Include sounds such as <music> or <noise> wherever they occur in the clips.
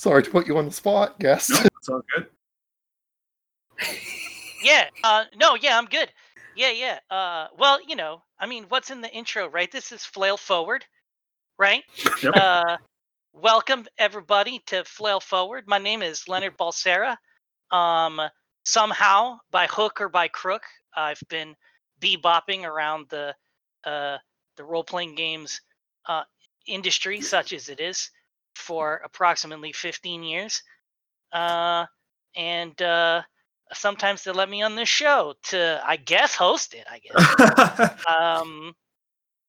Sorry to put you on the spot, guest. No, it's all good. <laughs> Yeah. Uh, no. Yeah, I'm good. Yeah, yeah. Uh, well, you know, I mean, what's in the intro, right? This is Flail Forward, right? <laughs> Yep. Uh, welcome everybody to Flail Forward. My name is Leonard Balsera. Um, somehow, by hook or by crook, I've been bebopping around the uh, the role playing games uh, industry, such as it is, for approximately 15 years. Uh, and uh, sometimes they let me on this show to, I guess, host it. I <laughs> guess. um,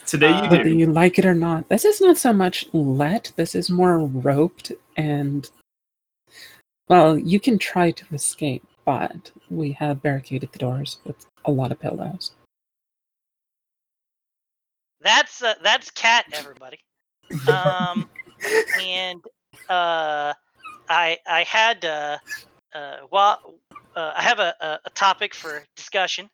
Today you Uh, Whether do. you like it or not. This is not so much let, this is more roped and well, you can try to escape, but we have barricaded the doors with a lot of pillows. that's uh, that's cat, everybody. <laughs> Um, and uh, I I had uh, uh, uh, I have a, a, a topic for discussion.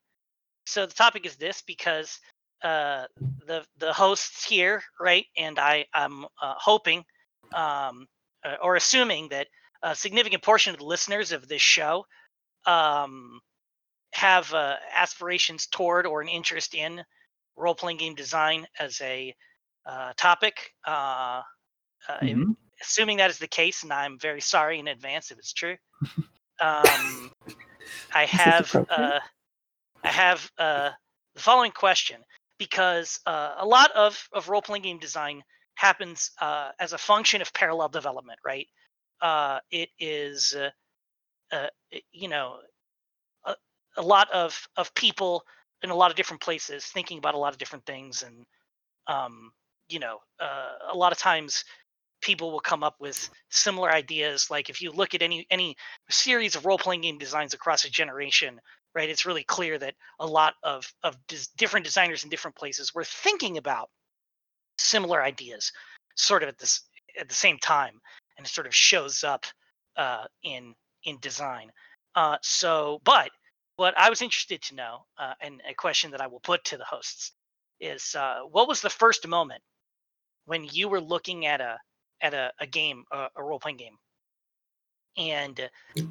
So the topic is this because uh, the the hosts here, right, and I I'm uh, hoping um, uh, or assuming that a significant portion of the listeners of this show um, have uh, aspirations toward or an interest in role playing game design as a uh, topic. Uh, uh, Mhm. assuming that is the case, and I'm very sorry in advance if it's true. <laughs> Um, I have uh, I have uh, the following question because uh, a lot of of role playing game design happens uh, as a function of parallel development, right? Uh, it is uh, uh, you know a, a lot of of people in a lot of different places thinking about a lot of different things and um, you know uh, a lot of times people will come up with similar ideas. Like if you look at any any series of role-playing game designs across a generation right it's really clear that a lot of of different designers in different places were thinking about similar ideas sort of at this at the same time and it sort of shows up uh, in in design. Uh, so but what i was interested to know uh, and a question that i will put to the hosts is uh, what was the first moment when you were looking at a at a, a game a, a role-playing game. And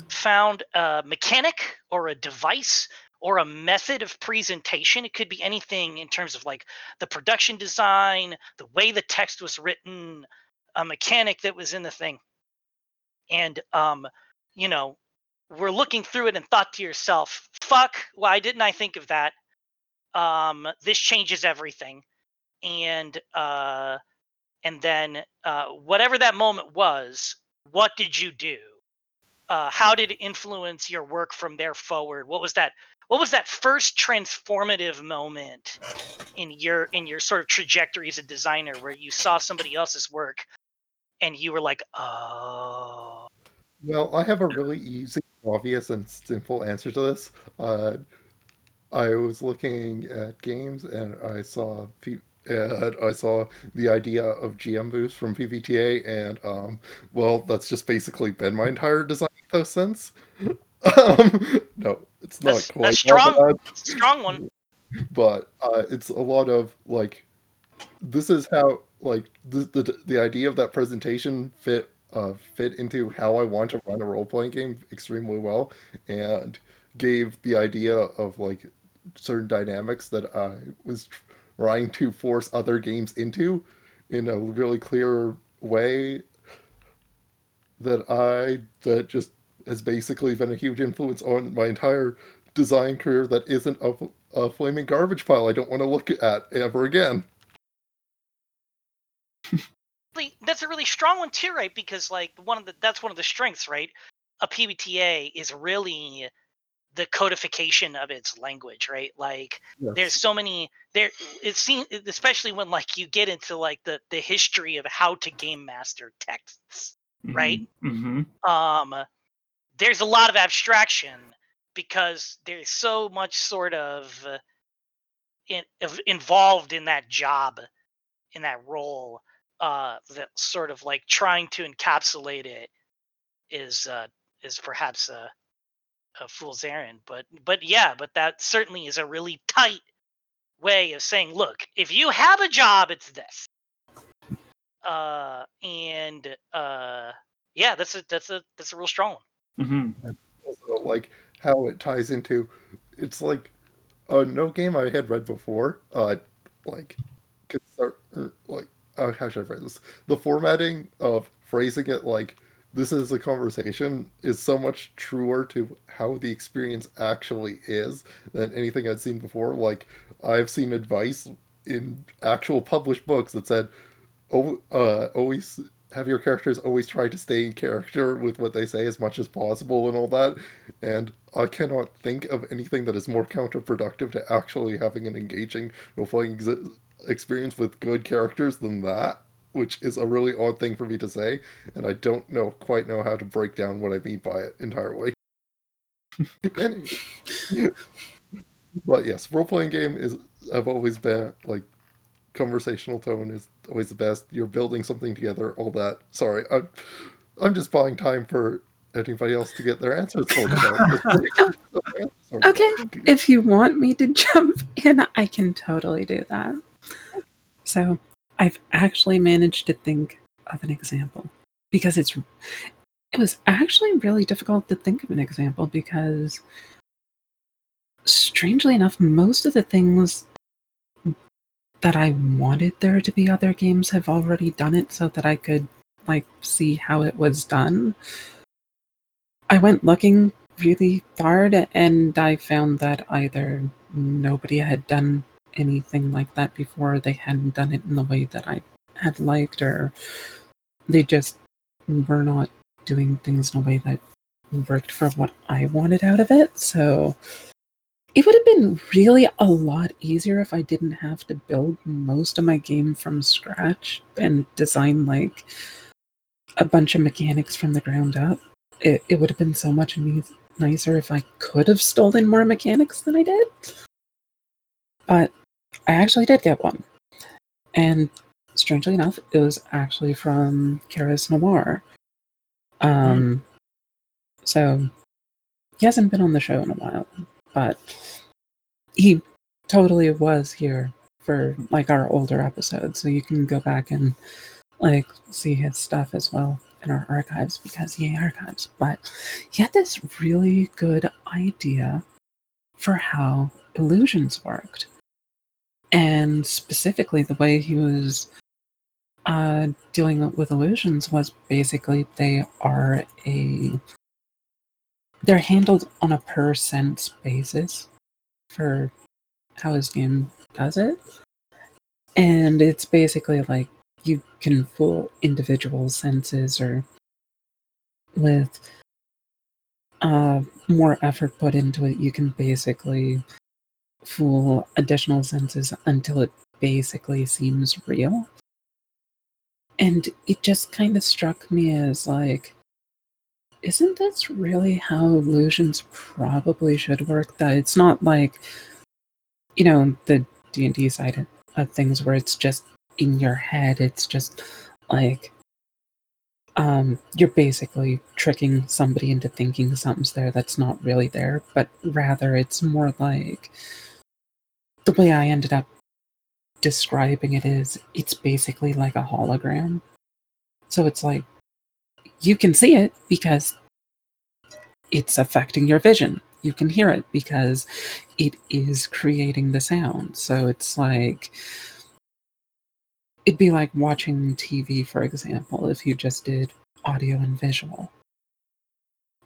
found a mechanic or a device or a method of presentation. It could be anything in terms of like the production design the way the text was written a mechanic that was in the thing. And um you know we're looking through it and thought to yourself fuck why didn't i think of that? Um this changes everything. And uh and then uh whatever that moment was what did you do? Uh how did it influence your work from there forward? What was that what was that first transformative moment in your in your sort of trajectory as a designer where you saw somebody else's work and you were like oh. Well, I have a really easy, obvious, and simple answer to this. Uh, I was looking at games and I saw P- and I saw the idea of GM boost from PBTA, and um, well, that's just basically been my entire design ethos since. <laughs> Um, no, it's not That's- quite that's strong. strong one but uh, it's a lot of like this is how like the the, the idea of that presentation fit uh, fit into how I want to run a role playing game extremely well, and gave the idea of like certain dynamics that I was trying to force other games into in a really clear way that I that just has basically been a huge influence on my entire design career that isn't a, a flaming garbage pile I don't want to look at ever again. <laughs> that's a really strong one too, right? Because like one of the that's one of the strengths, right? A PBTA is really the codification of its language, right? Like there's so many there it seems especially when like you get into like the the history of how to game master texts right? Mm-hmm. um there's a lot of abstraction because there's so much sort of uh, in, of involved in that job in that role uh that sort of like trying to encapsulate it is uh is perhaps a a fool's errand but but yeah but that certainly is a really tight way of saying look if you have a job it's this uh and uh yeah, that's a that's a that's a real strong one. mm-hmm. also like how it ties into it's like uh, no game I had read before. Uh, like could start er, like uh, how should I phrase this? The formatting of phrasing it like this is a conversation is so much truer to how the experience actually is than anything I'd seen before. Like I've seen advice in actual published books that said, "Oh, uh, always have your characters always try to stay in character with what they say as much as possible and all that." And I cannot think of anything that is more counterproductive to actually having an engaging role-playing exi- experience with good characters than that. Which is a really odd thing for me to say, and I don't know quite know how to break down what I mean by it entirely. <laughs> But yes, role playing game is I've always been like conversational tone is always the best. You're building something together, all that. Sorry, I'm I'm just buying time for anybody else to get their answers sorted <laughs> out. Okay, if you want me to <laughs> jump in, I can totally do that. So, I've actually managed to think of an example because it's it was actually really difficult to think of an example because strangely enough most of the things that I wanted there to be other games have already done it so that I could like see how it was done. I went looking really hard and I found that either nobody had done anything like that before, they hadn't done it in the way that I had liked, or they just were not doing things in a way that worked for what I wanted out of it. So it would have been really a lot easier if I didn't have to build most of my game from scratch and design like a bunch of mechanics from the ground up. It, it would have been so much nicer if I could have stolen more mechanics than I did. But I actually did get one. And strangely enough, it was actually from Karis Noir. Um, So he hasn't been on the show in a while, but he totally was here for like our older episodes. So you can go back and like see his stuff as well in our archives because he archives. But he had this really good idea for how illusions worked. And specifically, the way he was uh, dealing with illusions was basically they are a they're handled on a per sense basis for how his game does it. And it's basically like you can fool individual senses or with uh, more effort put into it, you can basically fool additional senses until it basically seems real. And it just kind of struck me as like, isn't this really how illusions probably should work? That it's not like, you know, the D and D side of things where it's just in your head. It's just like, um, you're basically tricking somebody into thinking something's there that's not really there. But rather, it's more like the way I ended up describing it is, it's basically like a hologram. So it's like you can see it because it's affecting your vision. You can hear it because it is creating the sound. So it's like it'd be like watching TV, for example, if you just did audio and visual.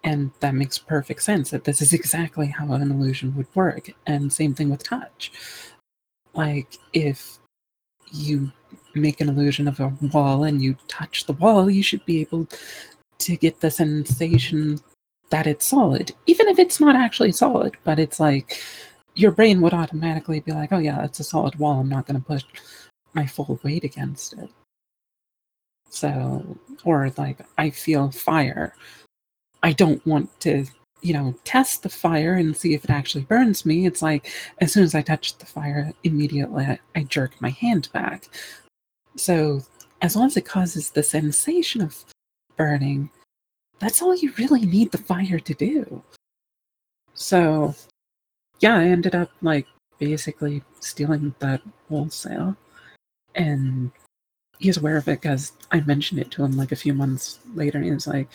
And that makes perfect sense that this is <laughs> exactly how an illusion would work. And same thing with touch. Like if you make an illusion of a wall and you touch the wall, you should be able to get the sensation that it's solid, even if it's not actually solid. But it's like your brain would automatically be like, oh, yeah, it's a solid wall. I'm not going to put my full weight against it. So, or like, I feel fire. I don't want to, you know, test the fire and see if it actually burns me. It's like, as soon as I touch the fire, immediately I, I jerk my hand back. So, as long as it causes the sensation of burning, that's all you really need the fire to do. So, yeah, I ended up like basically stealing that wholesale. And he's aware of it because I mentioned it to him like a few months later, and he was like,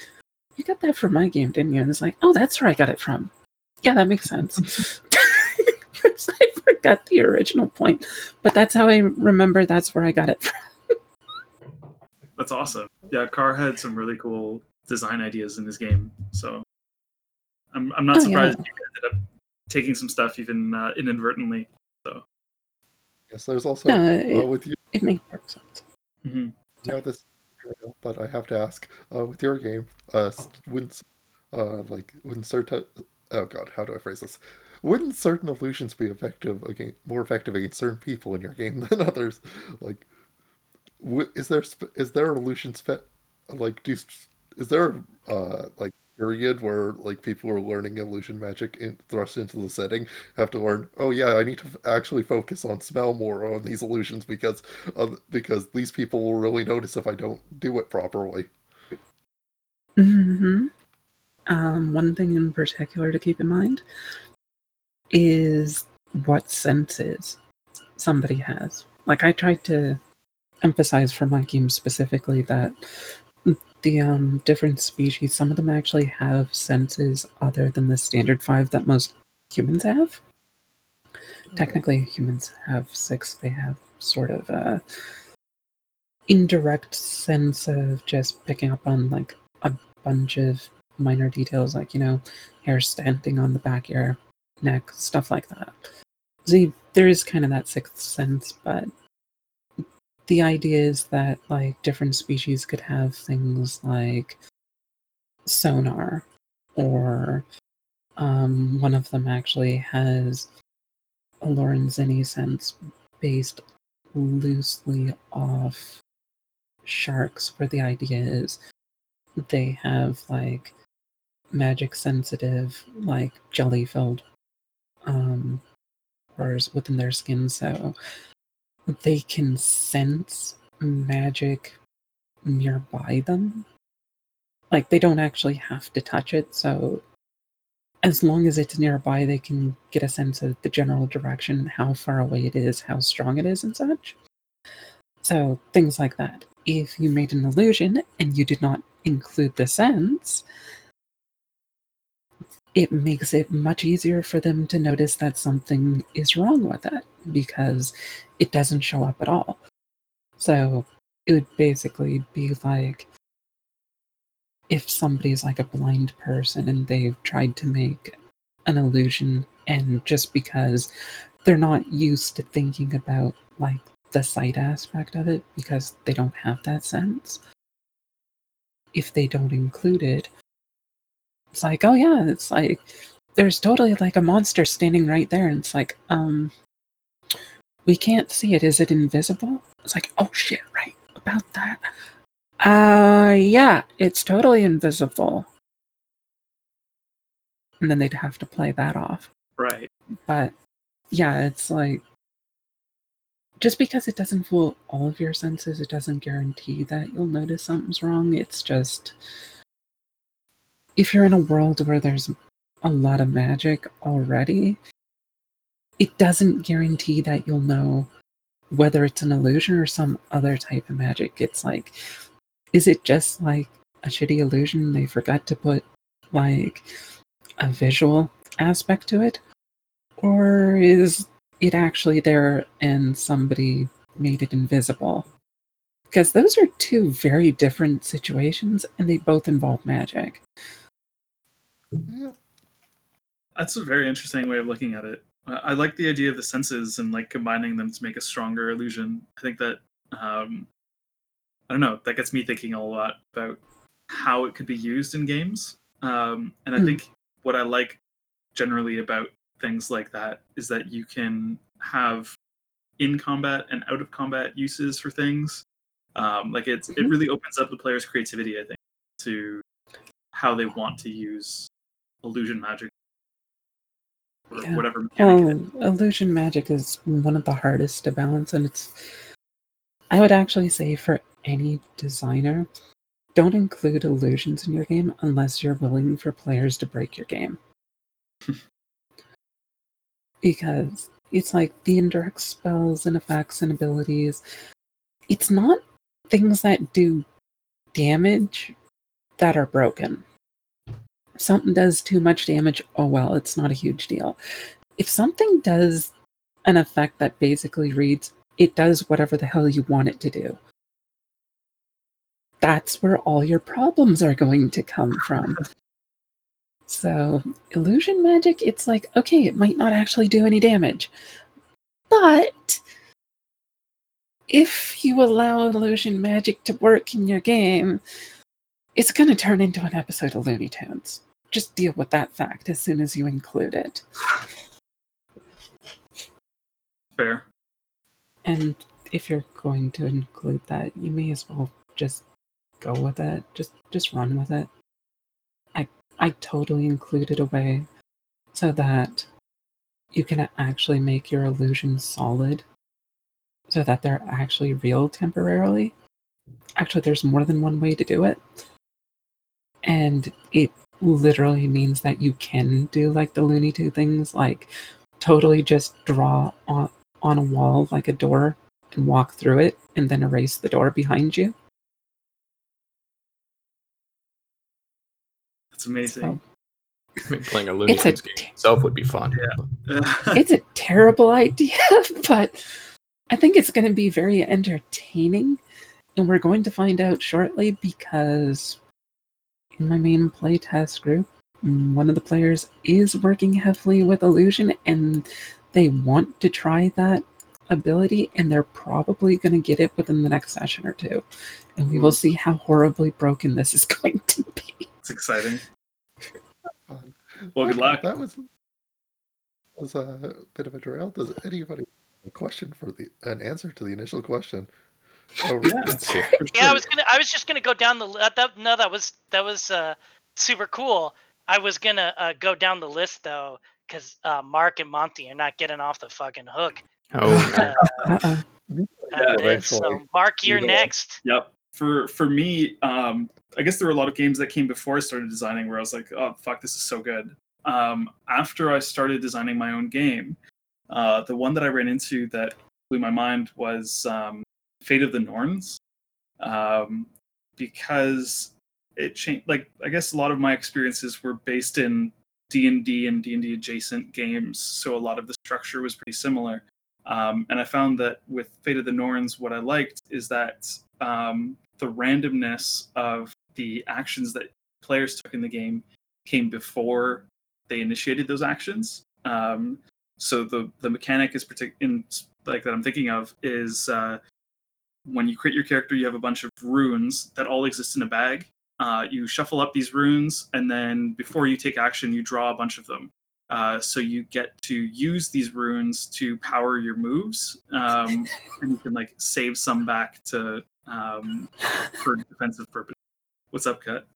"You got that from my game, didn't you?" And it's like, "Oh, that's where I got it from." Yeah, that makes sense. <laughs> <laughs> I forgot the original point, but that's how I remember. That's where I got it from. That's awesome. Yeah, Carr had some really cool design ideas in his game, so I'm I'm not Oh, surprised yeah. you ended up taking some stuff even uh, inadvertently. So Yes, there's also No, uh, it, with you. it makes perfect sense. mhm. know this, but I have to ask. Uh, with your game, uh, wouldn't uh, like wouldn't certain oh god, how do I phrase this? Wouldn't certain illusions be effective against more effective against certain people in your game <laughs> than others? Like, w- is there there illusion spe- like do is there uh like period where like people are learning illusion magic in, thrust into the setting have to learn oh yeah i need to actually focus on smell more on these illusions because because these people will really notice if I don't do it properly. hmm Um, one thing in particular to keep in mind is what senses somebody has. Like I tried to emphasize for my game specifically that the um, different species, some of them actually have senses other than the standard five that most humans have. Technically, humans have six. They have sort of a indirect sense of just picking up on like a bunch of minor details, like you know, hair standing on the back of your neck, stuff like that. See, there is kind of that sixth sense, but the idea is that like different species could have things like sonar, or um, one of them actually has a Lorenzini sense based loosely off sharks, where the idea is they have like magic sensitive, like jelly filled um, pores within their skin, so they can sense magic nearby them. Like they don't actually have to touch it, so as long as it's nearby, they can get a sense of the general direction, how far away it is, how strong it is, and such. So things like that. If you made an illusion and you did not include the sense, it makes it much easier for them to notice that something is wrong with it because it doesn't show up at all. So it would basically be like if somebody's like a blind person and they've tried to make an illusion and just because they're not used to thinking about like the sight aspect of it because they don't have that sense if they don't include it it's like oh yeah it's like there's totally like a monster standing right there and it's like um we can't see it. Is it invisible? It's like oh shit right about that. Uh yeah it's totally invisible. And then they'd have to play that off. Right. but yeah it's like just because it doesn't fool all of your senses it doesn't guarantee that you'll notice something's wrong. It's just if you're in a world where there's a lot of magic already it doesn't guarantee that you'll know whether it's an illusion or some other type of magic. It's like is it just like a shitty illusion they forgot to put like a visual aspect to it? Or is it actually there and somebody made it invisible? Because those are two very different situations and they both involve magic That's a very interesting way of looking at it. I like the idea of the senses and like combining them to make a stronger illusion. I think that um, I don't know. That gets me thinking a lot about how it could be used in games. Um, and I Hmm. think what I like generally about things like that is that you can have in combat and out of combat uses for things. Um, like it's it Mhm. really opens up the player's creativity. I think to how they want to use illusion magic or Yeah. whatever. Oh, illusion magic is one of the hardest to balance, and it's. I would actually say for any designer, don't include illusions in your game unless you're willing for players to break your game. <laughs> because it's like the indirect spells and effects and abilities. It's not things that do damage that are broken. Something does too much damage, oh well, it's not a huge deal. If something does an effect that basically reads, it does whatever the hell you want it to do, that's where all your problems are going to come from. So, illusion magic, it's like, okay, it might not actually do any damage. But if you allow illusion magic to work in your game, it's going to turn into an episode of Looney Tunes. Just deal with that fact as soon as you include it. Fair. And if you're going to include that, you may as well just go with it. Just just run with it. I I totally included a way so that you can actually make your illusions solid so that they're actually real temporarily. Actually, there's more than one way to do it. And it literally means that you can do like the Looney Tune things, like totally just draw on, on a wall like a door and walk through it and then erase the door behind you. That's amazing. I mean, <laughs> playing a Looney It's a Tunes game itself would be fun. Yeah. <laughs> it's a terrible idea, <laughs> but I think it's going to be very entertaining. And we're going to find out shortly because in my main playtest group, mm, one of the players is working heavily with illusion and they want to try that ability and they're probably going to get it within the next session or two. And we will mm. see how horribly broken this is <laughs> going to be. it's exciting. Well, good luck. That was was a bit of a derail. Does anybody have a question for the an answer to the initial question? Oh, Yeah. Let's see. For Yeah, I was gonna. I was just gonna go down the. Uh, that, no, that was that was uh, super cool. I was gonna uh, go down the list though, because uh, Mark and Monty are not getting off the fucking hook. Oh, Uh, Uh-uh. uh, eventually. so Mark, you're Either way. next. Yep. For for me, um, I guess there were a lot of games that came before I started designing where I was like, oh fuck, this is so good. Um, after I started designing my own game, uh, the one that I ran into that blew my mind was um, Fate of the Norns, um, because it changed. Like I guess a lot of my experiences were based in D and D and D and D adjacent games, so a lot of the structure was pretty similar. Um, and I found that with Fate of the Norns, what I liked is that um, the randomness of the actions that players took in the game came before they initiated those actions. Um, so the the mechanic is partic- in like that I'm thinking of is uh, when you create your character, you have a bunch of runes that all exist in a bag. Uh, you shuffle up these runes, and then before you take action, you draw a bunch of them. Uh, so you get to use these runes to power your moves, um, <laughs> and you can like save some back to um, for defensive purposes. What's up, Cut?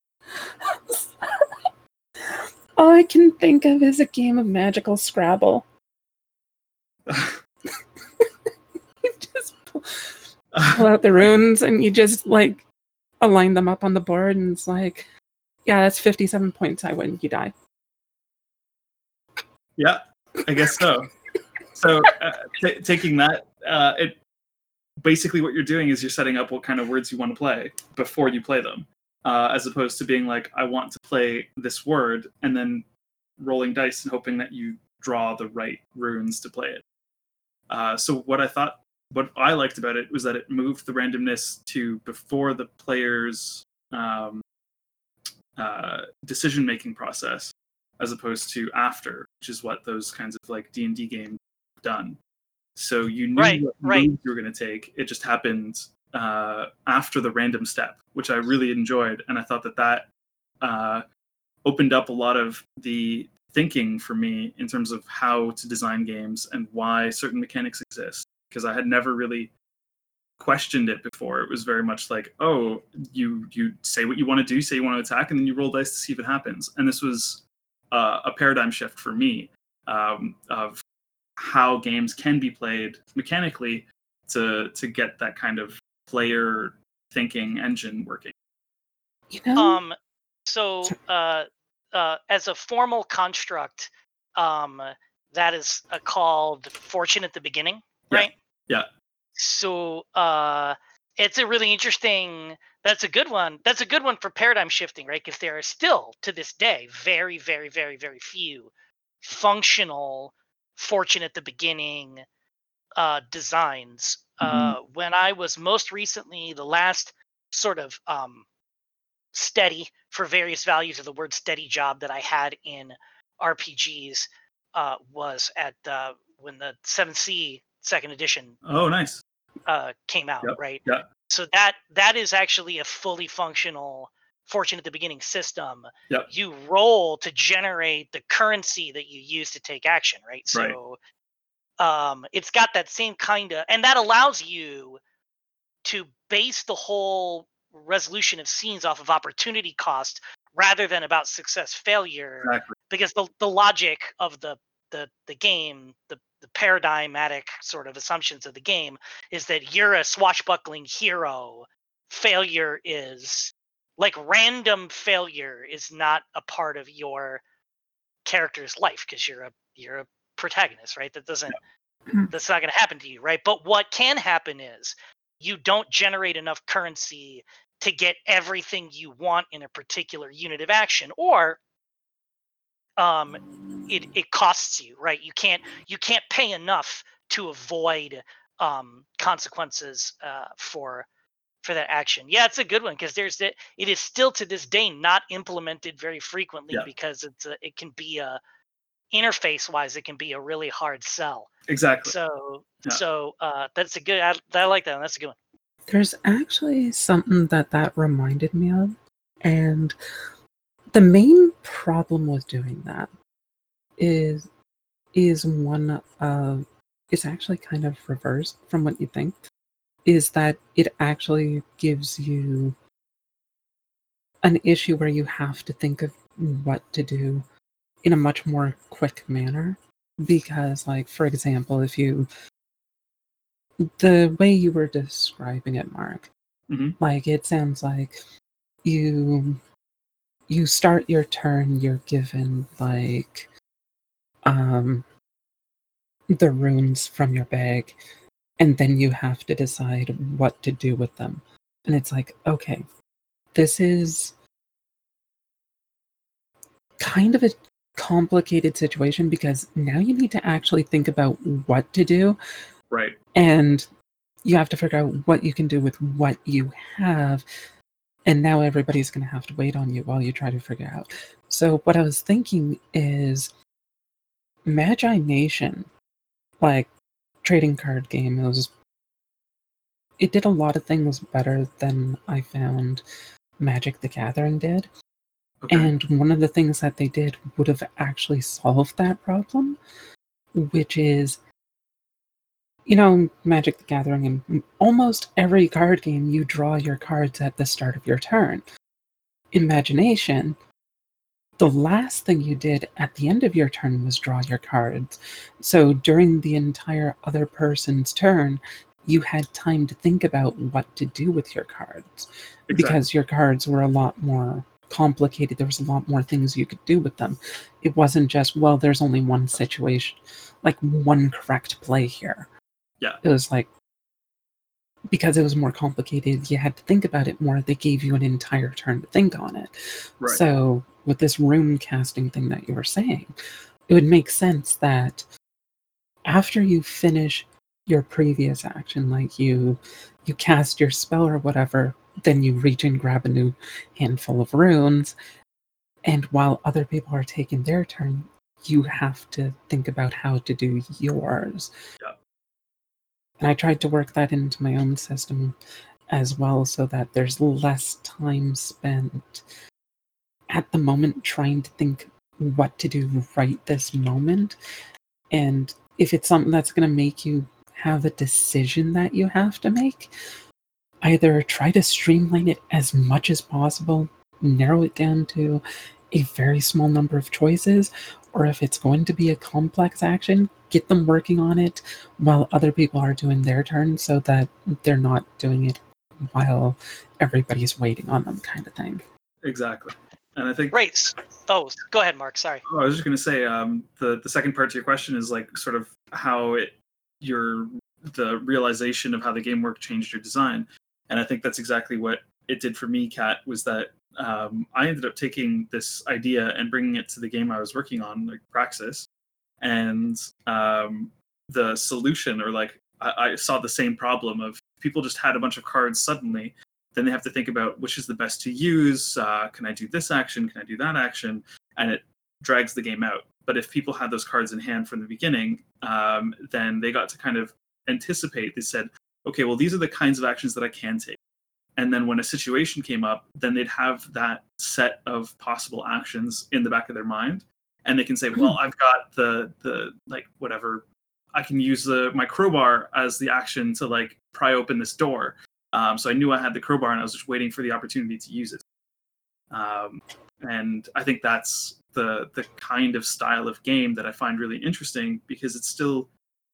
All I can think of is a game of magical Scrabble. <laughs> <laughs> You just pull, out the runes and you just like align them up on the board, and it's like, yeah, that's 57 points. I win. You die. yeah, I guess so. So uh, t- taking that, uh, it basically what you're doing is you're setting up what kind of words you want to play before you play them, uh, as opposed to being like, I want to play this word, and then rolling dice and hoping that you draw the right runes to play it. Uh, so what I thought, what I liked about it was that it moved the randomness to before the player's um, uh, decision-making process, as opposed to after, which is what those kinds of like D and D games have done. So you knew Right, what right. you were going to take. It just happened uh, after the random step, which I really enjoyed, and I thought that that uh, opened up a lot of the thinking for me in terms of how to design games and why certain mechanics exist. Because I had never really questioned it before. It was very much like, oh, you you say what you want to do, say you want to attack, and then you roll dice to see if it happens. And this was uh, a paradigm shift for me um, of how games can be played mechanically to to get that kind of player thinking engine working. You know? Um, so uh, uh, as a formal construct, um, that is uh, called fortune at the beginning, Yeah, right? yeah. So uh, it's a really interesting that's a good one that's a good one for paradigm shifting right because there are still to this day very very very very few functional fortune at the beginning uh, designs uh, when i was most recently the last sort of um, steady for various values of the word steady job that i had in rpgs uh, was at uh, when the 7th Sea second edition Oh, nice. uh, came out, Yep, right? yeah. So that that is actually a fully functional fortune at the beginning system. Yep. You roll to generate the currency that you use to take action, right? Right. So um, it's got that same kind of, and that allows you to base the whole resolution of scenes off of opportunity cost rather than about success failure Exactly. because the, the logic of the the the game the the paradigmatic sort of assumptions of the game is that you're a swashbuckling hero. Failure is like random failure is not a part of your character's life because you're a you're a protagonist right? That doesn't <clears throat> that's not going to happen to you right? But what can happen is you don't generate enough currency to get everything you want in a particular unit of action or um it it costs you right you can't you can't pay enough to avoid um consequences uh for for that action yeah it's a good one because there's that it is still to this day not implemented very frequently Yeah. because it's a, it can be a interface wise it can be a really hard sell Exactly. so Yeah. so uh that's a good I, I like that one that's a good one There's actually something that that reminded me of, and the main problem with doing that is is one of it's actually kind of reversed from what you think is that it actually gives you an issue where you have to think of what to do in a much more quick manner because like for example if you the way you were describing it mark Mhm. like it sounds like you you start your turn you're given like um the runes from your bag and then you have to decide what to do with them. And it's like okay this is kind of a complicated situation because now you need to actually think about what to do. Right. and you have to figure out what you can do with what you have and now everybody's going to have to wait on you while you try to figure out so what i was thinking is Magi-Nation like trading card game it was it did a lot of things better than i found magic the gathering did Okay. and one of the things that they did would have actually solved that problem, which is, you know, Magic the Gathering, and almost every card game, you draw your cards at the start of your turn. Imagination, the last thing you did at the end of your turn was draw your cards. So during the entire other person's turn, you had time to think about what to do with your cards Exactly. because your cards were a lot more complicated. There was a lot more things you could do with them. It wasn't just, well, there's only one situation, like one correct play here. Yeah. It was like, because it was more complicated, you had to think about it more. They gave you an entire turn to think on it. Right. So, with this rune casting thing that you were saying, it would make sense that after you finish your previous action, like you you cast your spell or whatever, then you reach and grab a new handful of runes, and while other people are taking their turn, you have to think about how to do yours. Yeah. And I tried to work that into my own system as well so that there's less time spent at the moment trying to think what to do right this moment. And if it's something that's going to make you have a decision that you have to make, either try to streamline it as much as possible, narrow it down to a very small number of choices, or if it's going to be a complex action, get them working on it while other people are doing their turn so that they're not doing it while everybody's waiting on them, kind of thing. Exactly. And I think Right. Oh, go ahead, Mark. Sorry. Oh, I was just going to say um, the the second part to your question is like sort of how it your the realization of how the game worked changed your design. and I think that's exactly what it did for me. Kat was that um, I ended up taking this idea and bringing it to the game I was working on, like Praxis, and um, the solution, or like I, I saw the same problem of people just had a bunch of cards suddenly. Then they have to think about which is the best to use. Uh, can I do this action? Can I do that action? And it drags the game out. But if people had those cards in hand from the beginning, um, then they got to kind of anticipate. They said, okay, well, these are the kinds of actions that I can take. And then when a situation came up, then they'd have that set of possible actions in the back of their mind. And they can say, well, I've got the, the like, whatever, I can use the, my crowbar as the action to like pry open this door. Um, so I knew I had the crowbar and I was just waiting for the opportunity to use it. Um, and I think that's the the kind of style of game that I find really interesting because it's still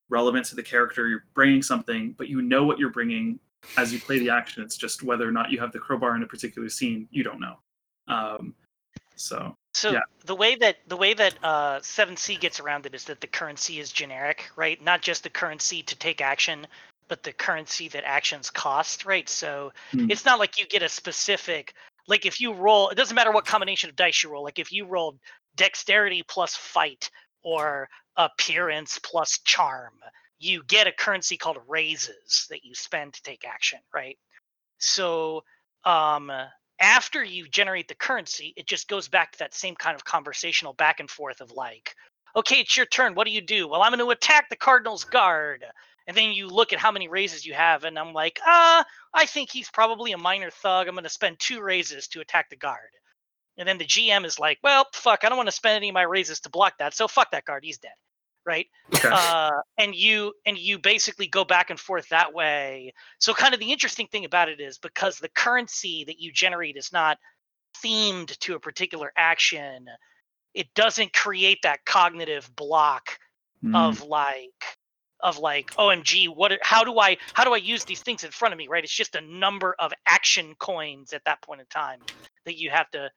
relevant to the character. You're bringing something, but you know what you're bringing as you play the action. It's just whether or not you have the crowbar in a particular scene, you don't know. Um, so So Yeah. the way that the way that uh, Seventh Sea gets around it is that the currency is generic, right? Not just the currency to take action, but the currency that actions cost, right? So Hmm. it's not like you get a specific like if you roll, it doesn't matter what combination of dice you roll. Like if you roll dexterity plus fight or appearance plus charm, you get a currency called raises that you spend to take action, right? So um after you generate the currency, it just goes back to that same kind of conversational back and forth of like, okay, it's your turn. What do you do? Well, I'm going to attack the Cardinal's guard. And then you look at how many raises you have, and I'm like, ah, I think he's probably a minor thug. I'm going to spend two raises to attack the guard. And then the GM is like, well, fuck, I don't want to spend any of my raises to block that. So fuck that guard. He's dead. Right okay. uh, and you and you basically go back and forth that way. So kind of the interesting thing about it is because the currency that you generate is not themed to a particular action, it doesn't create that cognitive block Mm, of like of like omg what how do i how do i use these things in front of me right it's just a number of action coins at that point in time that you have to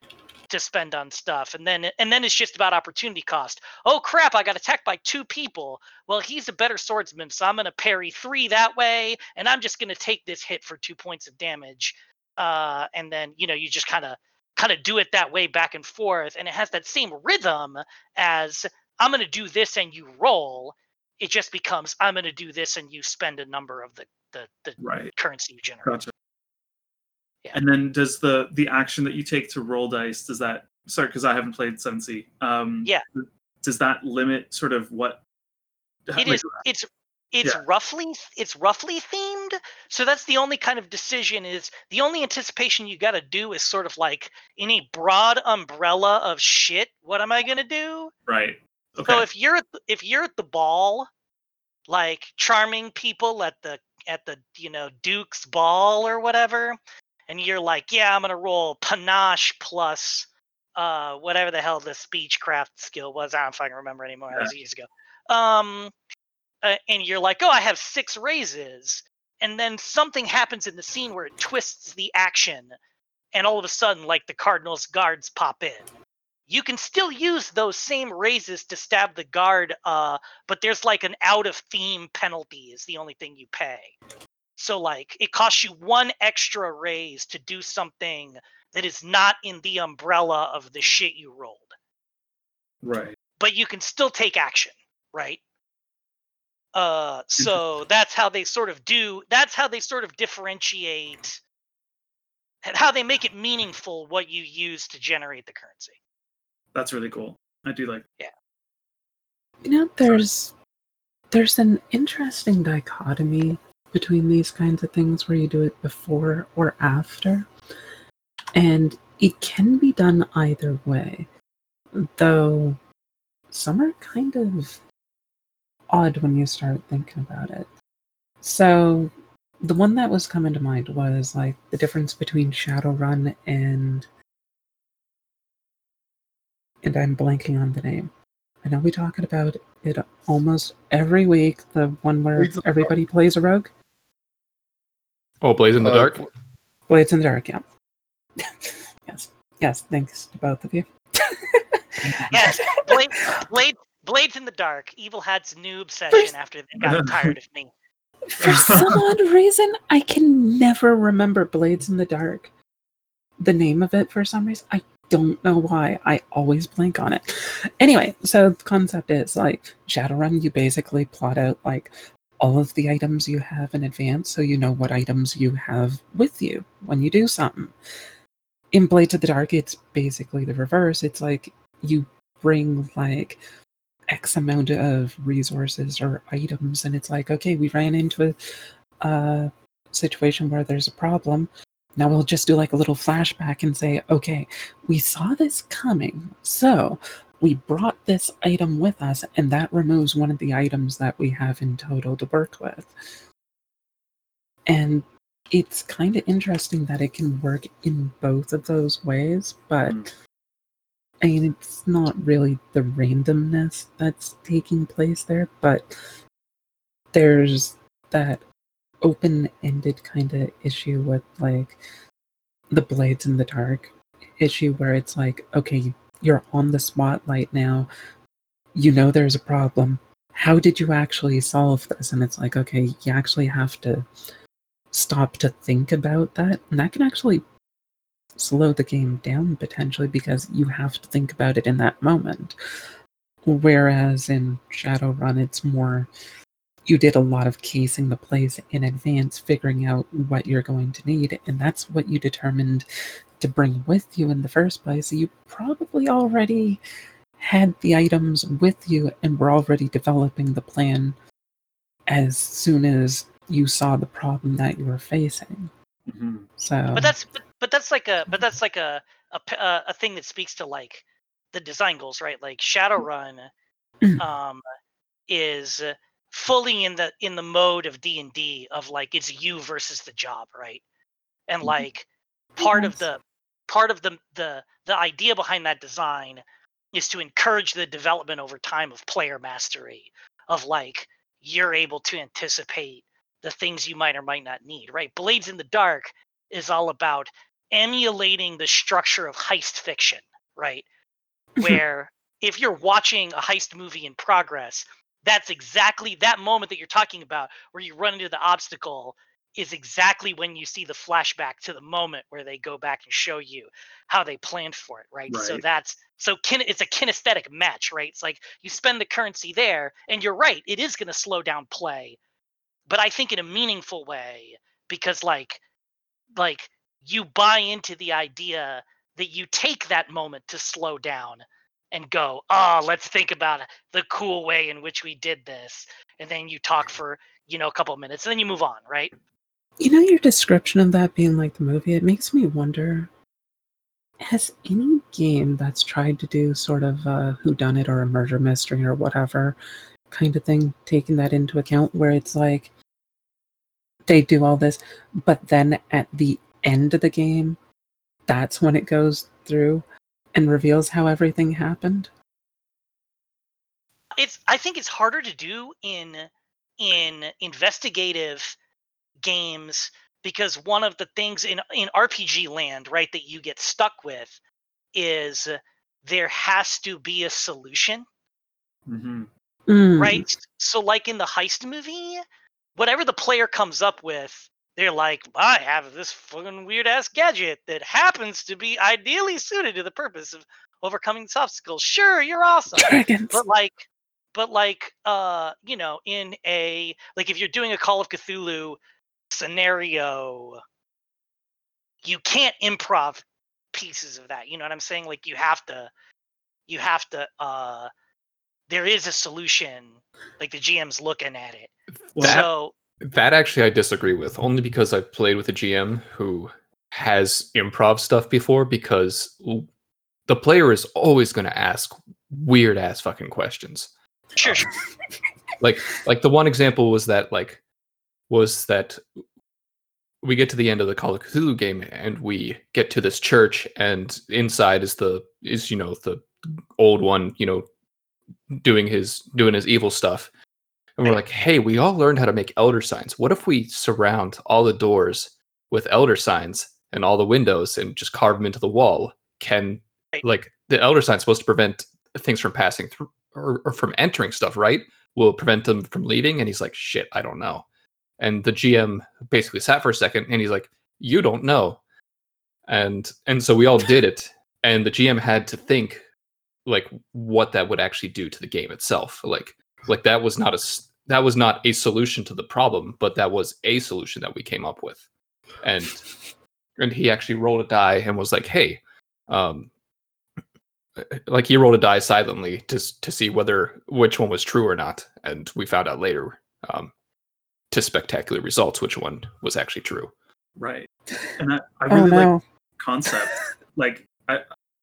to spend on stuff and then and then it's just about opportunity cost. Oh crap i got attacked by two people. Well he's a better swordsman so i'm going to parry three that way and i'm just going to take this hit for two points of damage. Uh and then you know you just kind of kind of do it that way back and forth and it has that same rhythm as i'm going to do this and you roll. It just becomes i'm going to do this and you spend a number of the the, the right. currency you generate. Gotcha. Yeah. And then does the the action that you take to roll dice does that sorry because I haven't played 7th Sea. Um Yeah. Does that limit sort of what It like, is. It's it's Yeah. roughly it's roughly themed. So that's the only kind of decision is the only anticipation you got to do is sort of like in a broad umbrella of shit. What am I gonna do? right. Okay. So if you're at the, if you're at the ball, like charming people at the at the you know Duke's ball or whatever, and you're like, yeah, I'm gonna roll panache plus uh whatever the hell the speechcraft skill was. I don't fucking remember anymore. That was years ago. Um, uh, and you're like, oh, I have six raises, and then something happens in the scene where it twists the action, and all of a sudden, like the Cardinals guards pop in you can still use those same raises to stab the guard uh but there's like an out of theme penalty is the only thing you pay so like it costs you one extra raise to do something that is not in the umbrella of the shit you rolled right. but you can still take action right uh so that's how they sort of do that's how they sort of differentiate and how they make it meaningful what you use to generate the currency That's really cool. I do like Yeah. You know, there's there's an interesting dichotomy between these kinds of things where you do it before or after. And it can be done either way. Though some are kind of odd when you start thinking about it. So the one that was coming to mind was like the difference between Shadowrun and and I'm blanking on the name. I know we talk about it almost every week. The one where Blades in the everybody plays a rogue. Oh, Blaze in the Uh, Dark. Blades in the Dark, yeah. <laughs> yes, yes. Thanks to both of you. <laughs> Yes, Blade, <laughs> Blade, Blades in the Dark. Evil Hat's new obsession after they got tired of me. For some odd reason, I can never remember Blades in the Dark. The name of it for some reason. I don't know why. I always blank on it. Anyway, so the concept is like Shadowrun, you basically plot out like all of the items you have in advance so you know what items you have with you when you do something. In Blades of the Dark, it's basically the reverse. It's like you bring like X amount of resources or items, and it's like, okay, we ran into a, a situation where there's a problem. Now we'll just do like a little flashback and say, okay, we saw this coming, so we brought this item with us, and that removes one of the items that we have in total to work with. And it's kind of interesting that it can work in both of those ways, but Mm. I mean, it's not really the randomness that's taking place there, but there's that open ended kind of issue with like the blades in the dark issue where it's like, okay, you're on the spotlight now, you know there's a problem. How did you actually solve this? And it's like, okay, you actually have to stop to think about that. And that can actually slow the game down potentially because you have to think about it in that moment. Whereas in Shadowrun, it's more you did a lot of casing the place in advance, figuring out what you're going to need, and that's what you determined to bring with you in the first place. You probably already had the items with you and were already developing the plan as soon as you saw the problem that you were facing. Mhm. So, but that's but, but that's like a but that's like a a p- a a thing that speaks to like the design goals right like shadowrun Mm. um is fully in the in the mode of d&d of like it's you versus the job right and Mhm. like part of the part of the the the idea behind that design is to encourage the development over time of player mastery of like you're able to anticipate the things you might or might not need right? Blades in the dark is all about emulating the structure of heist fiction right? Mm-hmm. Where if you're watching a heist movie in progress that's exactly that moment that you're talking about where you run into the obstacle is exactly when you see the flashback to the moment where they go back and show you how they planned for it right, so that's so kin- it's a kinesthetic match right it's like you spend the currency there and you're right it is going to slow down play but i think in a meaningful way because like like you buy into the idea that you take that moment to slow down and go, oh, let's think about the cool way in which we did this. And then you talk for, you know, a couple of minutes and then you move on, right? You know your description of that being like the movie, it makes me wonder has any game that's tried to do sort of a whodunit or a murder mystery or whatever kind of thing taken that into account where it's like they do all this, but then at the end of the game, that's when it goes through and reveals how everything happened? It's I think it's harder to do in in investigative games because one of the things in in RPG land, right, that you get stuck with is there has to be a solution Mhm. Mm, right? So, like in the heist movie, whatever the player comes up with, they're like, I have this fucking weird ass gadget that happens to be ideally suited to the purpose of overcoming this obstacle. Sure, you're awesome. Dragons. but like, but like, uh, you know, in a like if you're doing a Call of Cthulhu scenario, you can't improv pieces of that. You know what I'm saying? Like you have to, you have to. uh There is a solution. Like the GM's looking at it. Well, That- so That actually I disagree with, only because I've played with a GM who has improv stuff before, because the player is always going to ask weird ass fucking questions. sure, sure. Like, like the one example was that like was that we get to the end of the Call of Cthulhu game and we get to this church and inside is the is you know the old one you know doing his doing his evil stuff. And we're like hey we all learned how to make elder signs. What if we surround all the doors with elder signs and all the windows and just carve them into the wall? Can Right. like the elder sign's supposed to prevent things from passing through or, or from entering stuff right? Will prevent them from leaving? And he's like shit i don't know And the GM basically sat for a second and he's like, "You don't know." And and so we all did it <laughs> and the GM had to think like what that would actually do to the game itself. Like like that was not a that was not a solution to the problem, but that was a solution that we came up with. And and he actually rolled a die and was like, "Hey, um, like he rolled a die silently to to see whether which one was true or not, and we found out later, um, to spectacular results, which one was actually true. Right. And I, I Oh really like no. concept. like I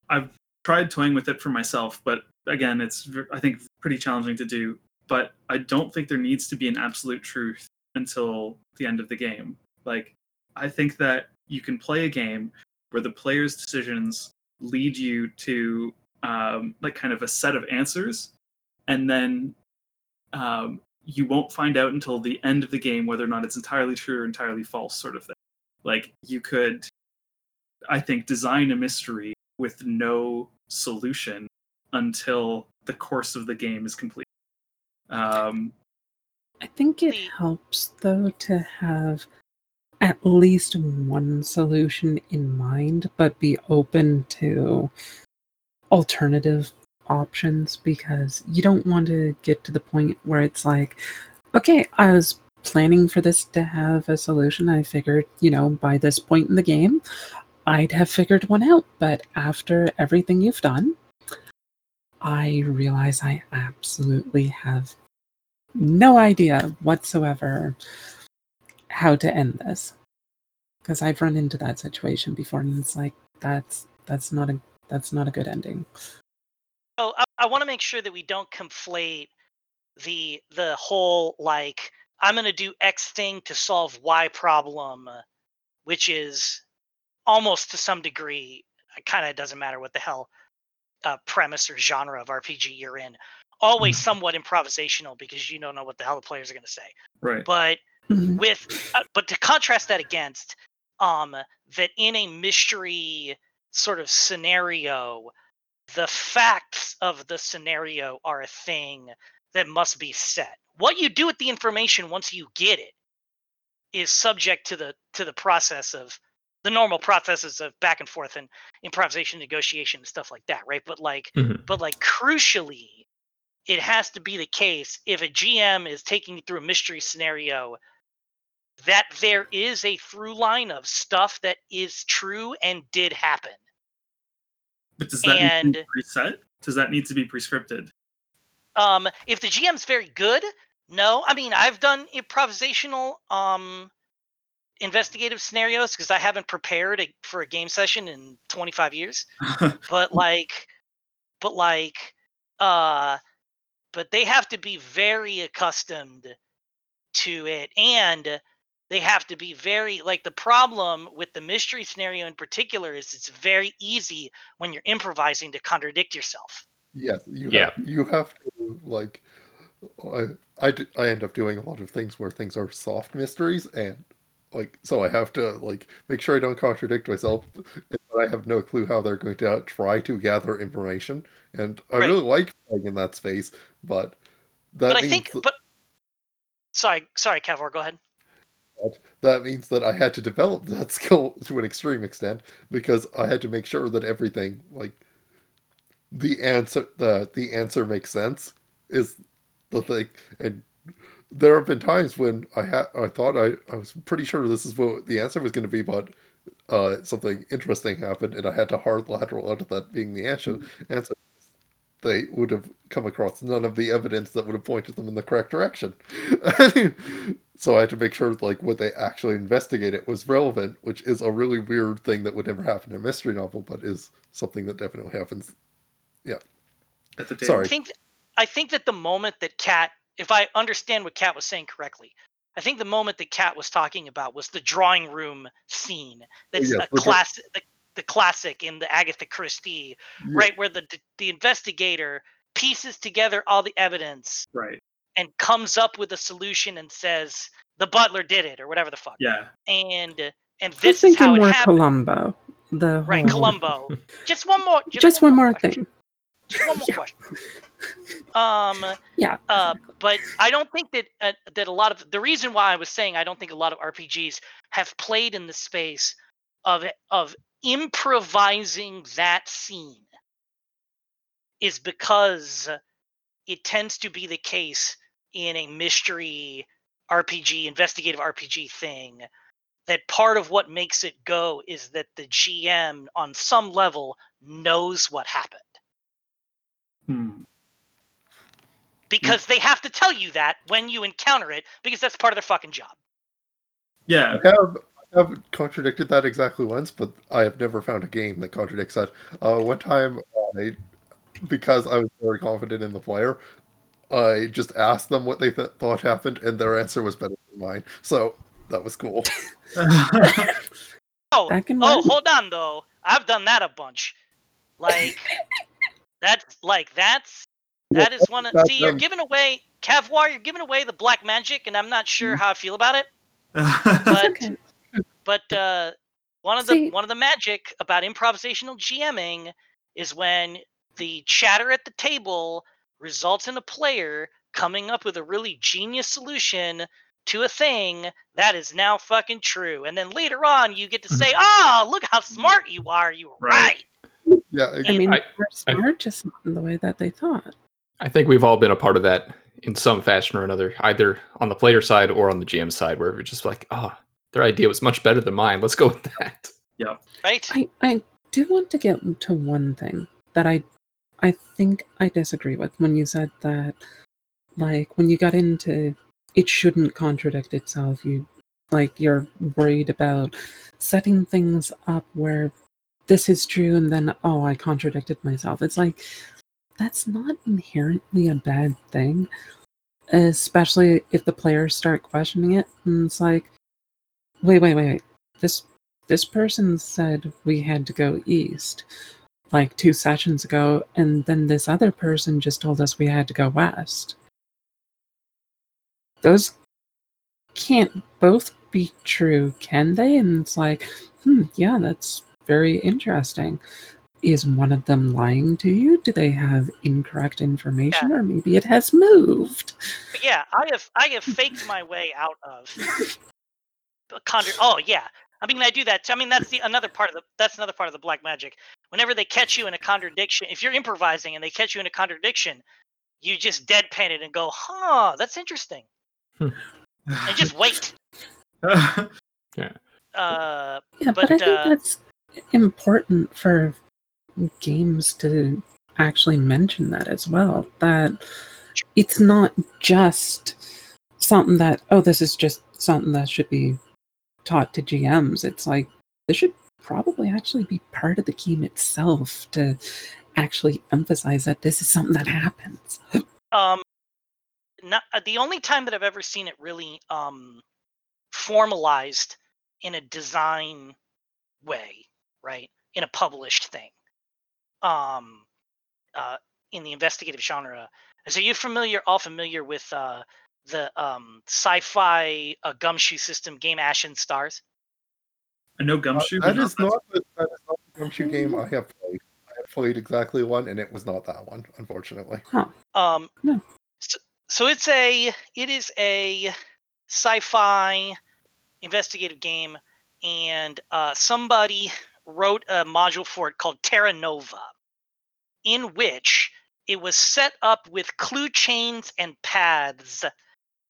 I've tried toying with it for myself, but again, it's I think pretty challenging to do. But I don't think there needs to be an absolute truth until the end of the game. Like I think that you can play a game where the player's decisions lead you to um, like kind of a set of answers, and then um, you won't find out until the end of the game whether or not it's entirely true or entirely false, sort of thing. Like you could, I think, design a mystery with no solution until the course of the game is complete. Um, I think it helps though to have at least one solution in mind, but be open to alternative options because you don't want to get to the point where it's like, okay, I was planning for this to have a solution. I figured, you know, by this point in the game, I'd have figured one out. But after everything you've done, I realize I absolutely have no idea whatsoever how to end this because i've run into that situation before and it's like that's that's not a that's not a good ending Oh, I, I want to make sure that we don't conflate the the whole like I'm going to do X thing to solve Y problem, uh, which is almost to some degree kind of doesn't matter what the hell uh, premise or genre of RPG you're in. Always Mhm. somewhat improvisational because you don't know what the hell the players are going to say. right. But Mhm. with uh, but to contrast that against um that in a mystery sort of scenario the facts of the scenario are a thing that must be set what you do with the information once you get it is subject to the to the process of the normal processes of back and forth and improvisation negotiation and stuff like that right? But like Mhm. but like crucially it has to be the case if a gm is taking you through a mystery scenario that there is a through line of stuff that is true and did happen But does that need to and- be preset? Does that need to be prescripted? um if the gm's very good no i mean i've done improvisational um investigative scenarios because i haven't prepared a, for a game session in 25 years <laughs> but like but like uh but they have to be very accustomed to it and they have to be very like the problem with the mystery scenario in particular is it's very easy when you're improvising to contradict yourself Yes, you Yeah. have, you have to like. I I end up doing a lot of things where things are soft mysteries, and like so I have to like make sure I don't contradict myself. and I have no clue how they're going to try to gather information, and I Right. really like playing in that space, but that but i think that, but sorry sorry Kavor, go ahead that means that I had to develop that <laughs> skill to an extreme extent because I had to make sure that everything like the answer the the answer makes sense is the thing. And there have been times when I had I thought I, I was pretty sure this is what the answer was going to be but uh something interesting happened and I had to hard lateral out of that being the answer. Answer they would have come across none of the evidence that would have pointed them in the correct direction <laughs> so I had to make sure like what they actually investigated was relevant, which is a really weird thing that would never happen in a mystery novel, but is something that definitely happens. At the. Sorry. I think I think that the moment that Cat, if I understand what Cat was saying correctly, I think the moment that Kat was talking about was the drawing room scene. That's yes, a the dra- classic, the, the classic in the Agatha Christie, Yeah, right, where the the investigator pieces together all the evidence Right. And comes up with a solution and says the butler did it or whatever the fuck. Yeah. And and i was this is thinking how it more happened. columbo the Right, whole- Columbo. <laughs> Just one more. just one more question. thing Just one more <laughs> Yeah. question. Um, <laughs> Yeah. uh, but I don't think that uh, that a lot of the reason why I was saying I don't think a lot of RPGs have played in the space of of improvising that scene is because it tends to be the case in a mystery RPG, investigative RPG thing that part of what makes it go is that the GM on some level knows what happened Hmm. because they have to tell you that when you encounter it because that's part of their fucking job. Yeah. I have, I have contradicted that exactly once, but I have never found a game that contradicts that. Uh, one time, I, because I was very confident in the player, I just asked them what they th- thought happened, and their answer was better than mine. So that was cool. <laughs> Oh, That can oh, hold on though. I've done that a bunch. Like <laughs> that's like that's that is one of That's, see you're giving away Cavwar, you're giving away the black magic, and I'm not Mm-hmm. sure how I feel about it. <laughs> But okay. but uh, one of the See- one of the magic about improvisational GMing is when the chatter at the table results in a player coming up with a really genius solution to a thing that is now fucking true, and then later on you get to say, "Oh, <laughs> look how smart you are! You were Right. right." Yeah, I it- mean, I- they're smart, just not in the way that they thought. I think we've all been a part of that in some fashion or another, either on the player side or on the GM side, where we're just like, oh, their idea was much better than mine. Let's go with that. Yeah, right? I, I do want to get to one thing that I I think I disagree with when you said that like when you got into it shouldn't contradict itself. You like you're worried about setting things up where this is true and then oh I contradicted myself. It's like that's not inherently a bad thing. Especially if the players start questioning it and it's like wait, wait, wait, wait. This this person said we had to go east like two sessions ago, and then this other person just told us we had to go west. Those can't both be true, can they? And it's like, hmm, yeah, that's very interesting. Is one of them lying to you? Do they have incorrect information, or maybe it has moved? But yeah, I have I have faked my way out of <laughs> conjure. Oh yeah, I mean I do that. Too. I mean that's the another part of the that's another part of the black magic. Whenever they catch you in a contradiction, if you're improvising and they catch you in a contradiction, you just deadpan it and go, "Huh, that's interesting," <laughs> and just wait. <laughs> Uh, Yeah, But, but, I think uh, that's important for games to actually mention that as well. That it's not just something that oh, this is just something that should be taught to GMs. It's like this should probably actually be part of the game itself to actually emphasize that this is something that happens. um not uh, the only time that i've ever seen it really um formalized in a design way right in a published thing um uh in the investigative genre so you familiar all familiar with uh the um sci-fi uh, gumshoe system game ashen stars I know uh, Gumshoe. that but is not the, that is not the Gumshoe game I have played. I have played exactly one, and it was not that one, unfortunately. Um, No. so, so it's a it is a sci-fi investigative game, and uh, somebody wrote a module for it called Terra Nova, in which it was set up with clue chains and paths,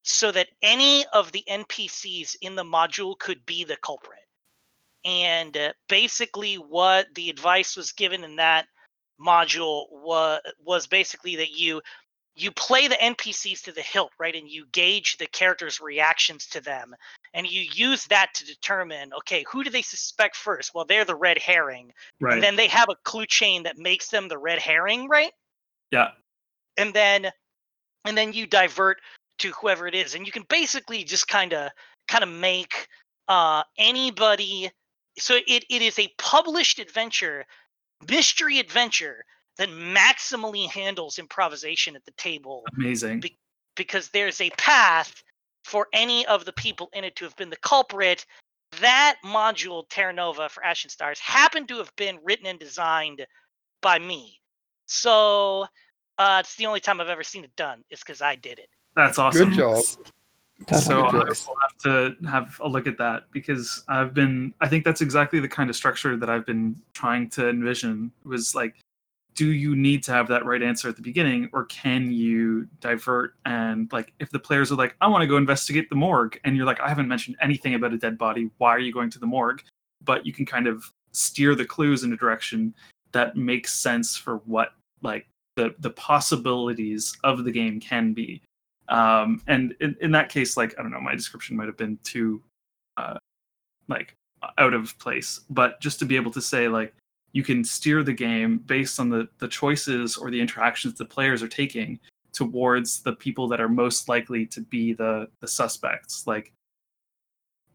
so that any of the NPCs in the module could be the culprit. And uh, basically, what the advice was given in that module was was basically that you you play the npcs to the hilt right and you gauge the characters reactions to them and you use that to determine okay who do they suspect first well they're the red herring right. and then they have a clue chain that makes them the red herring right yeah. and then and then you divert to whoever it is and you can basically just kind of kind of make uh anybody so it, it is a published adventure mystery adventure that maximally handles improvisation at the table Amazing. Be- because there's a path for any of the people in it to have been the culprit that module terra nova for ashen stars happened to have been written and designed by me so Uh, it's the only time I've ever seen it done. Is because I did it. That's awesome. Good job. That's so I will have to have a look at that because I've been I think that's exactly the kind of structure that I've been trying to envision was like do you need to have that right answer at the beginning or can you divert? And like if the players are like I want to go investigate the morgue and you're like I haven't mentioned anything about a dead body. Why are you going to the morgue? But you can kind of steer the clues in a direction that makes sense for what like the the possibilities of the game can be um and in, in that case like i don't know my description might have been too uh like out of place but just to be able to say like you can steer the game based on the the choices or the interactions the players are taking towards the people that are most likely to be the the suspects. Like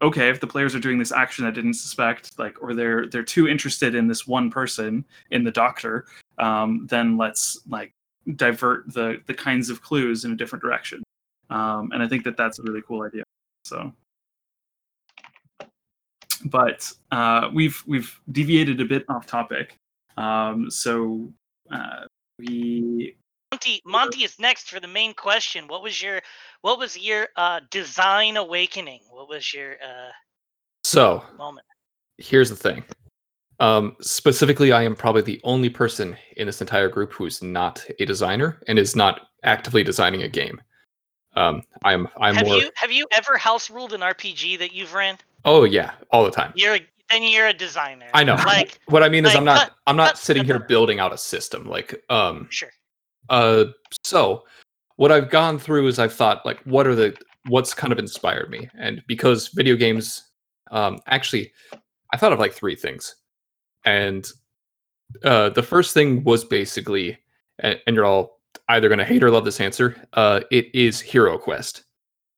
okay if the players are doing this action i didn't suspect like or they're they're too interested in this one person in the doctor um then let's like divert the the kinds of clues in a different direction um, and i think that that's a really cool idea so but uh, we've we've deviated a bit off topic um, so uh, we Monty, Monty is next for the main question. What was your what was your uh, design awakening? What was your uh, So moment? here's the thing. Um, specifically, I am probably the only person in this entire group who is not a designer and is not actively designing a game. Um, I'm I'm have more. you have you ever house ruled an RPG that you've ran? Oh yeah, all the time. You're a, then you're a designer. I know. Like what I mean is, I'm not. cut- I'm not cut sitting the here building out a system. Like, um, sure. uh, so what I've gone through is I've thought like, what are the what's kind of inspired me, and because video games, um, actually, I thought of like three things, and uh, the first thing was basically, and, and you're all either going to hate or love this answer. Uh, it is Hero Quest.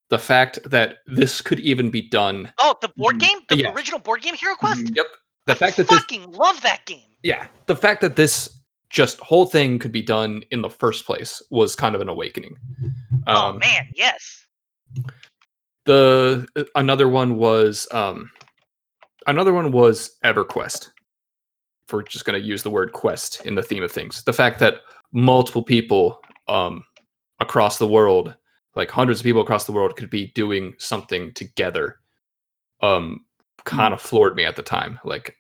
The fact that this could even be done. Oh, the board Mhm. game, the Yeah. original board game, Hero Quest. Mhm. Yep. The I fact that this fucking love that game. yeah the fact that this just whole thing could be done in the first place was kind of an awakening oh um man, yes. the uh, another one was um another one was everquest if we're just going to use the word quest in the theme of things the fact that multiple people um across the world like hundreds of people across the world could be doing something together um kind of floored me at the time like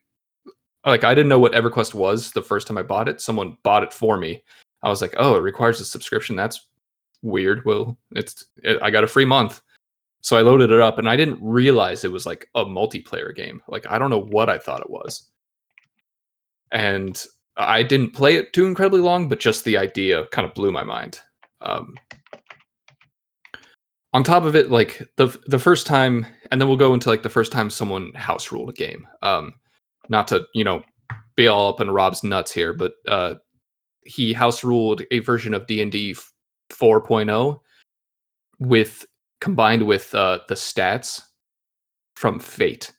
like I didn't know what EverQuest was the first time I bought it. Someone bought it for me. I was like, "Oh, it requires a subscription. That's weird." Well, it's it, I got a free month. So I loaded it up and I didn't realize it was like a multiplayer game. Like I don't know what I thought it was. And I didn't play it too incredibly long, but just the idea kind of blew my mind. Um, on top of it, like the the first time, and then we'll go into like the first time someone house ruled a game. Um, not to you know be all up in Rob's nuts here, but uh, he house ruled a version of D and D 4.0 with combined with uh, the stats from Fate,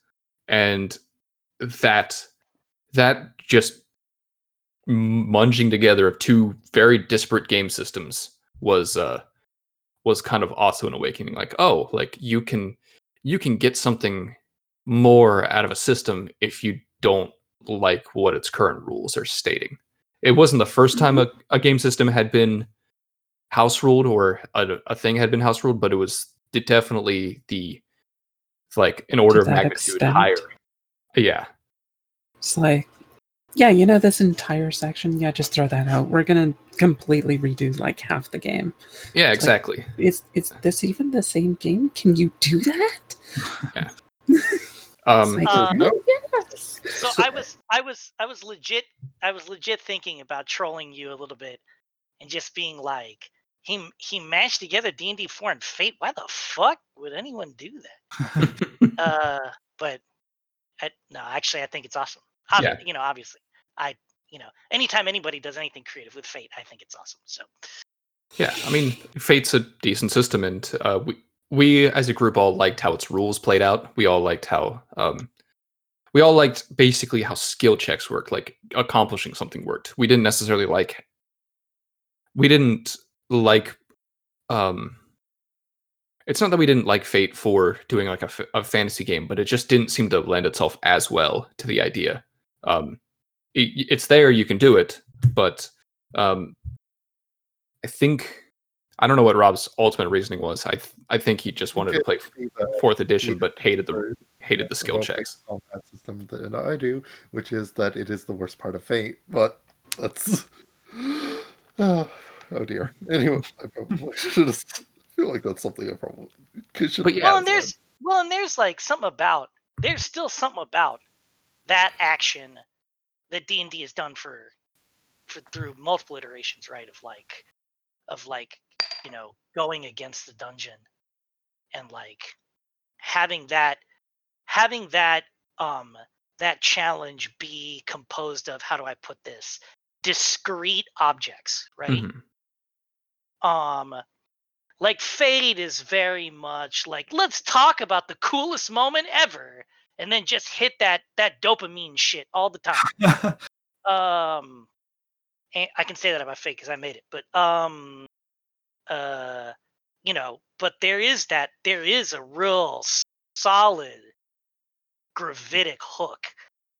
and that that just munging together of two very disparate game systems was uh was kind of also an awakening. Like oh like you can you can get something more out of a system if you don't like what its current rules are stating. It wasn't the first time a, a game system had been house ruled or a, a thing had been house ruled but it was definitely the like an order of magnitude extent? higher. Yeah It's like, yeah, you know, this entire section, yeah, just throw that out. We're gonna completely redo like half the game. yeah It's like- exactly Is is this even the same game? Can you do that? <laughs> um like, Uh, "Oh, yes. So I was I was I was legit I was legit thinking about trolling you a little bit and just being like he he mashed together D and D four and Fate. Why the fuck would anyone do that? <laughs> uh, but I, no, actually, I think it's awesome. Obvi- Yeah. You know, obviously, I you know, anytime anybody does anything creative with Fate, I think it's awesome. So Yeah, I mean, Fate's a decent system, and uh, we we as a group all liked how its rules played out. We all liked how um, we all liked basically how skill checks work, like accomplishing something worked. We didn't necessarily like we didn't like um it's not that we didn't like fate for doing like a, f- a fantasy game but it just didn't seem to lend itself as well to the idea um it, it's there you can do it but um I think I don't know what Rob's ultimate reasoning was. I th- I think he just wanted to play fourth edition, but hated the hated the skill about checks. combat system that I do, which is that it is the worst part of Fate. But that's oh, <sighs> oh dear. Anyway, I probably <laughs> should have. feel like that's something I probably could should. But yeah, well, and there's well, and there's like something about there's still something about that action that D and D has done for for through multiple iterations, right? Of like of like you know going against the dungeon and like having that having that um that challenge be composed of how do I put this discrete objects, right? Mhm. um like Fate is very much like let's talk about the coolest moment ever and then just hit that that dopamine shit all the time <laughs> um and i can say that about Fate because i made it but um uh you know but there is that there is a real solid gravitic hook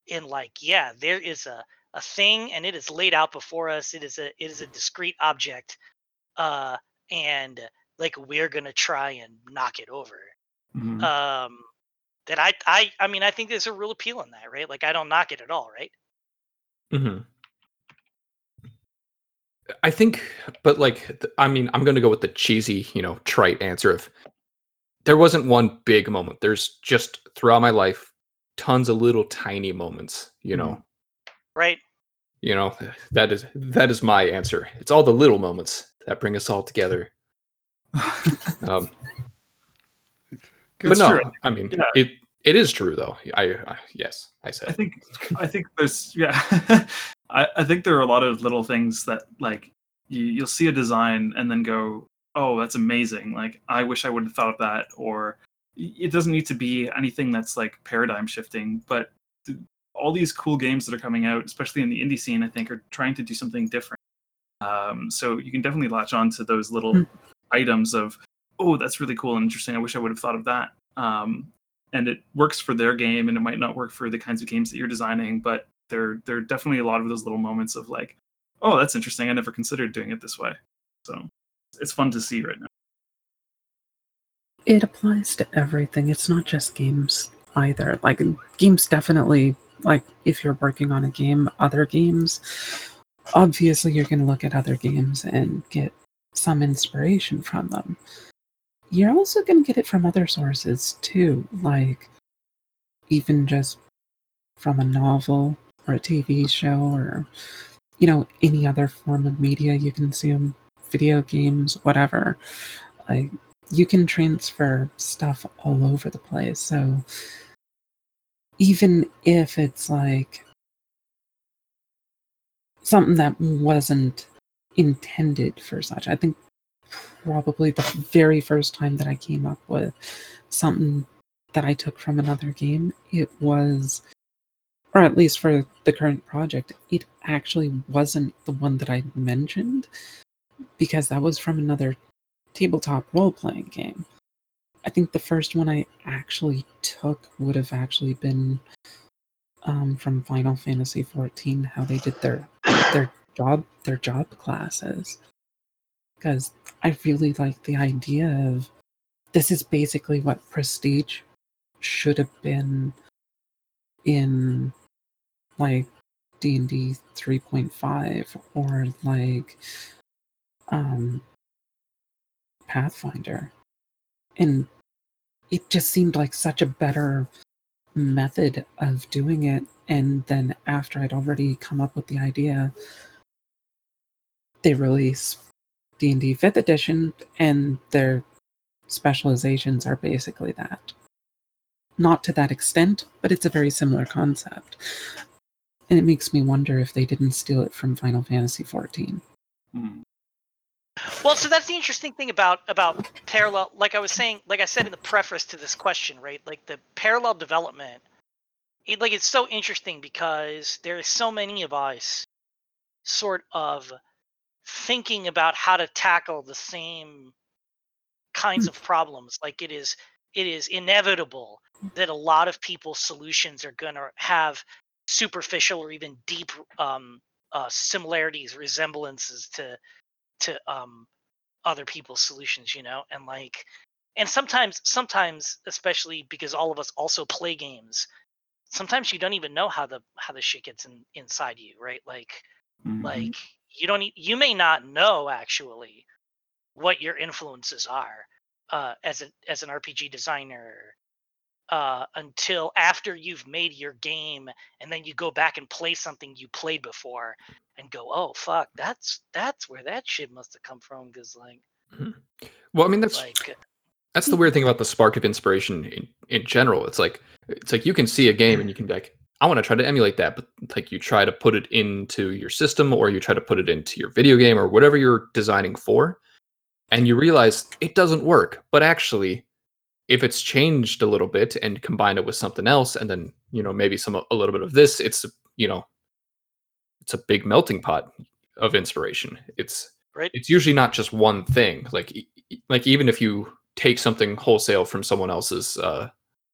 in like yeah there is a a thing and it is laid out before us it is a it is a discrete object uh and like we're gonna try and knock it over Mhm. um that i i i mean i think there's a real appeal in that right like i don't knock it at all right hmm I think, but like, I mean, I'm going to go with the cheesy, you know, trite answer of there wasn't one big moment. There's just throughout my life, tons of little tiny moments, you know, right you know, that is, that is my answer. It's all the little moments that bring us all together. <laughs> Um, but no, true. I mean, Yeah. it, it is true though. I, I yes, I said. I think I think there's yeah <laughs> I, I think there are a lot of little things that like you, you'll see a design and then go oh that's amazing like I wish I would have thought of that or it doesn't need to be anything that's like paradigm shifting but th- all these cool games that are coming out especially in the indie scene I think are trying to do something different um, so you can definitely latch on to those little Hmm. items of oh that's really cool and interesting I wish I would have thought of that um, and it works for their game and it might not work for the kinds of games that you're designing but there there are definitely a lot of those little moments of like oh that's interesting i never considered doing it this way so it's fun to see right now It applies to everything. It's not just games either. Like games definitely like if you're working on a game, other games, obviously you're going to look at other games and get some inspiration from them. You're also going to get it from other sources too, like even just from a novel or a TV show or you know any other form of media you consume, video games, whatever. Like you can transfer stuff all over the place. So even if it's like something that wasn't intended for such, I think probably the very first time that I came up with something that I took from another game, it was, or at least for the current project, it actually wasn't the one that I mentioned because that was from another tabletop role playing game. I think the first one I actually took would have actually been um, from Final Fantasy XIV, how they did their their job their job classes, because I really like the idea of this is basically what Prestige should have been in like D and D three point five or like um Pathfinder. And it just seemed like such a better method of doing it. And then after I'd already come up with the idea, they release D&D 5th edition and their specializations are basically that. Not to that extent, but it's a very similar concept. And it makes me wonder if they didn't steal it from Final Fantasy 14. Hmm. Well, so that's the interesting thing about about parallel. Like I was saying, like I said in the preface to this question, right? Like the parallel development, it, like it's so interesting because there are so many of us sort of thinking about how to tackle the same kinds of problems. Like it is, it is inevitable that a lot of people's solutions are going to have superficial or even deep um, uh, similarities, resemblances to to um other people's solutions, you know, and like and sometimes sometimes especially because all of us also play games sometimes you don't even know how the how the shit gets in, inside you right like Mhm. like you don't you may not know actually what your influences are uh as a as an rpg designer uh until after you've made your game and then you go back and play something you played before and go oh fuck that's that's where that shit must have come from because like Well, I mean that's like that's the weird thing about the spark of inspiration in, in general. It's like it's like you can see a game and you can be like, I want to try to emulate that, but like you try to put it into your system or you try to put it into your video game or whatever you're designing for, and you realize it doesn't work. But actually, if it's changed a little bit and combine it with something else, and then you know maybe some a little bit of this, it's you know, it's a big melting pot of inspiration. It's right it's usually not just one thing like like even if you take something wholesale from someone else's uh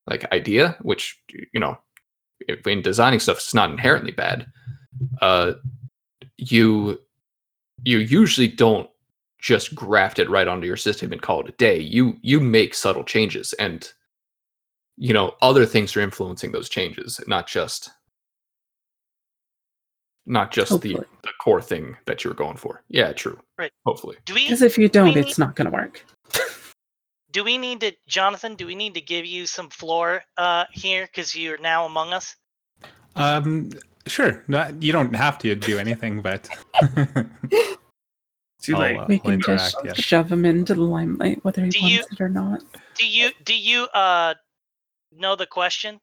like idea which you know in designing stuff it's not inherently bad uh you you usually don't just graft it right onto your system and call it a day you you make subtle changes and you know other things are influencing those changes not just not just the Hopefully. the core thing that you're going for yeah true Right. hopefully Because if you don't, we it's not going to work. Do we need to jonathan do we need to give you some floor uh here because you're now among us Um, sure. No, you don't have to do anything, but <laughs> Too late. uh, We can just yeah. shove him into the limelight, whether he Do wants you- it or not. do you do you uh know the question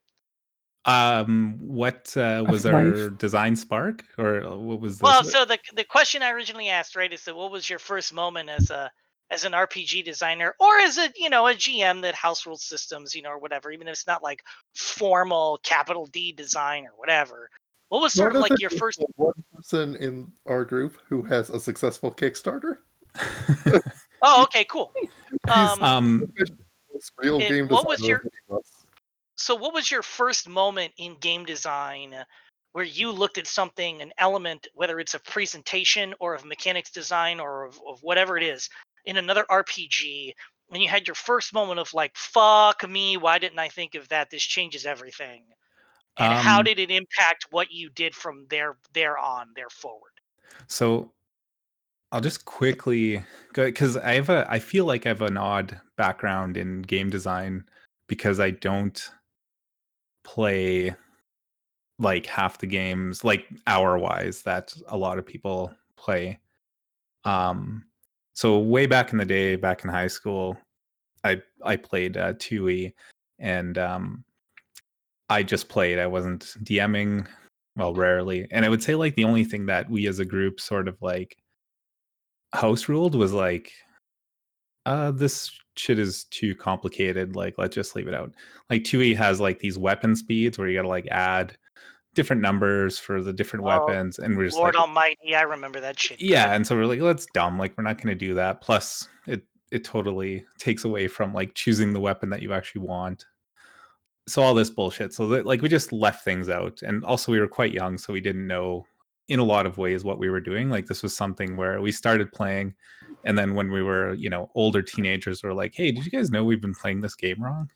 Um, what uh, Of was our life. design spark, or uh, what was this? well so the the question i originally asked right is that what was your first moment as a as an rpg designer or as a you know a gm that house rules systems you know or whatever even if it's not like formal capital d design or whatever. What was sort of like your first one person in our group who has a successful Kickstarter. <laughs> oh okay cool. <laughs> Um, um, real game what was your- so what was your first moment in game design where you looked at something an element whether it's a presentation or of mechanics design or of, of whatever it is in another rpg when you had your first moment of like fuck me why didn't i think of that? This changes everything. And how Um, did it impact what you did from there there on there forward? So I'll just quickly go because I have a I feel like I have an odd background in game design because I don't play like half the games like hour wise that a lot of people play. Um so way back in the day, back in high school, I I played uh 2E and um I just played. I wasn't DMing well rarely. And i would say like the only thing that we as a group sort of like house ruled was like uh this shit is too complicated. Like let's just leave it out. Like 2e has like these weapon speeds where you gotta like add different numbers for the different Oh, weapons and we're just lord like almighty i remember that shit yeah and so we're like that's dumb like we're not going to do that. Plus it it totally takes away from like choosing the weapon that you actually want. So all this bullshit so that like we just left things out and also we were quite young so we didn't know in a lot of ways what we were doing like this was something where we started playing and then when we were you know older teenagers we're like hey did you guys know we've been playing this game wrong?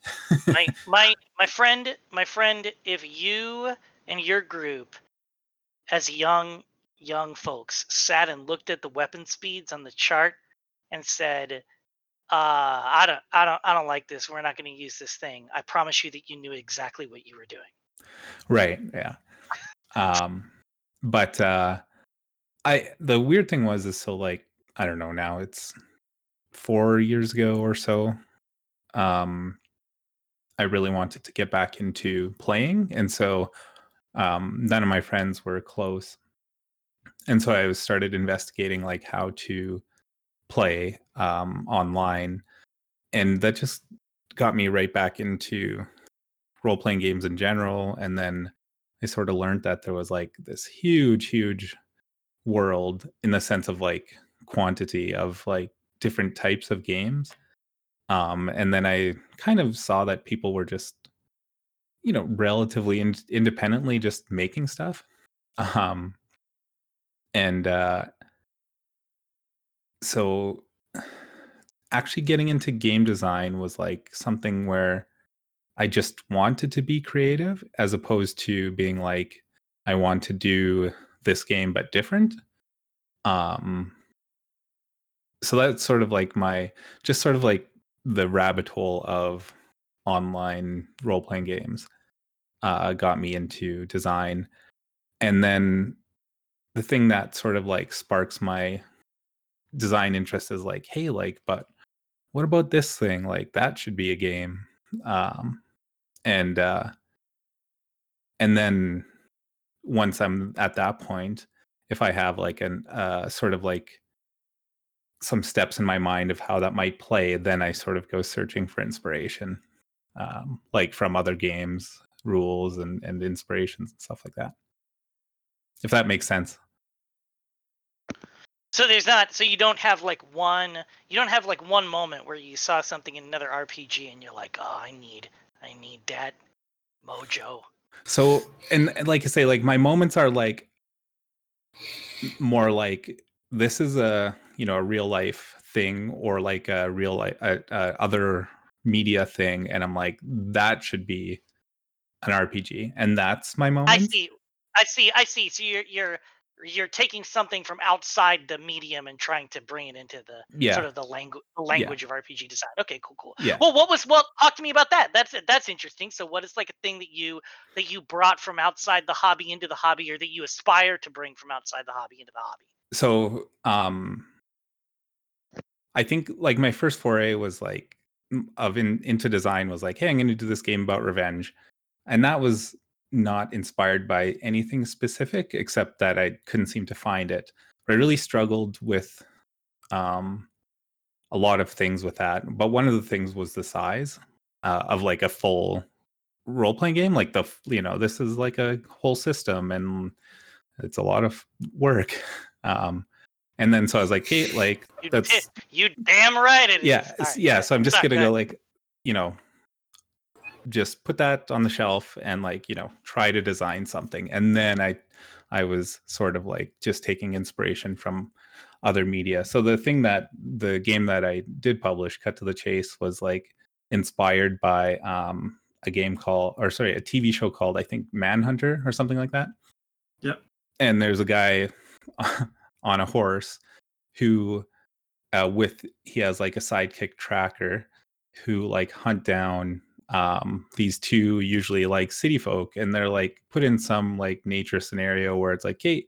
My <laughs> my my friend my friend if you and your group as young young folks sat and looked at the weapon speeds on the chart and said uh i don't i don't i don't like this. We're not going to use this thing. I promise you that you knew exactly what you were doing. Right yeah. Um but uh i the weird thing was is so like i don't know now it's four years ago or so um i really wanted to get back into playing and so um none of my friends were close and so i started investigating like how to play um online and that just got me right back into role playing games in general and then I sort of learned that there was like this huge, huge world in the sense of like quantity of like different types of games. Um, and then I kind of saw that people were just, you know, relatively in- independently just making stuff. Um, and uh, so actually getting into game design was like something where I just wanted to be creative as opposed to being like I want to do this game but different. Um so that's sort of like my just sort of like the rabbit hole of online role playing games uh got me into design. And then the thing that sort of like sparks my design interest is like hey like but what about this thing? Like that should be a game. Um and uh and then once i'm at that point if i have like an uh sort of like some steps in my mind of how that might play then i sort of go searching for inspiration um like from other games rules and and inspirations and stuff like that if that makes sense So there's not. So you don't have like one. You don't have like one moment where you saw something in another RPG and you're like, oh, I need, I need that mojo. So, and, and like I say, like my moments are like more like this is a you know a real life thing or like a real life uh, uh, other media thing, and I'm like that should be an RPG, and that's my moment. I see. I see. I see. So you're you're you're taking something from outside the medium and trying to bring it into the Yeah, sort of the language language of RPG design. Okay, cool, cool. yeah. Well, what was well? Talk to me about that. That's that's interesting. So, what is like a thing that you that you brought from outside the hobby into the hobby, or that you aspire to bring from outside the hobby into the hobby? so um i think like my first foray was like of in into design was like hey i'm going to do this game about revenge. And that was not inspired by anything specific except that i couldn't seem to find it. But i really struggled with um a lot of things with that but one of the things was the size uh, of like a full role-playing game like the you know this is like a whole system and it's a lot of work. <laughs> Um and then so i was like hey like You, that's you damn right it is. yeah All right, yeah so i'm just gonna go go like you know just put that on the shelf and like you know try to design something and then i i was sort of like just taking inspiration from other media so the thing that the game that i did publish cut to the chase was like inspired by um a game called or sorry a tv show called i think manhunter or something like that Yep. and there's a guy <laughs> on a horse who uh, with he has like a sidekick tracker who like hunt down um these two usually like city folk and they're like put in some like nature scenario where it's like hey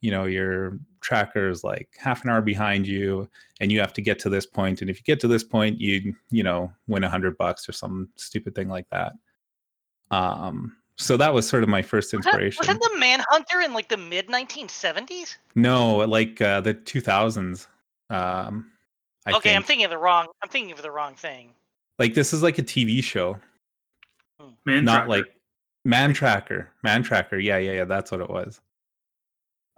you know your tracker is like half an hour behind you and you have to get to this point and if you get to this point you you know win a hundred bucks or some stupid thing like that. Um so that was sort of my first Was that, inspiration was that the Manhunter in like the mid 1970s? no like uh the 2000s um I okay, I'm thinking of the wrong. I'm thinking of the wrong thing. like this is like a tv show Man not Tracker. like man tracker man tracker yeah yeah yeah that's what it was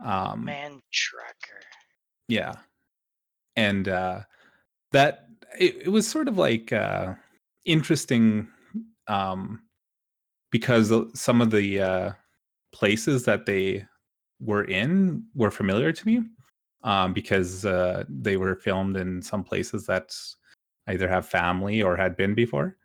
um Man Tracker. yeah and uh that it, it was sort of like uh interesting um because some of the uh places that they were in were familiar to me um because uh they were filmed in some places that either have family or had been before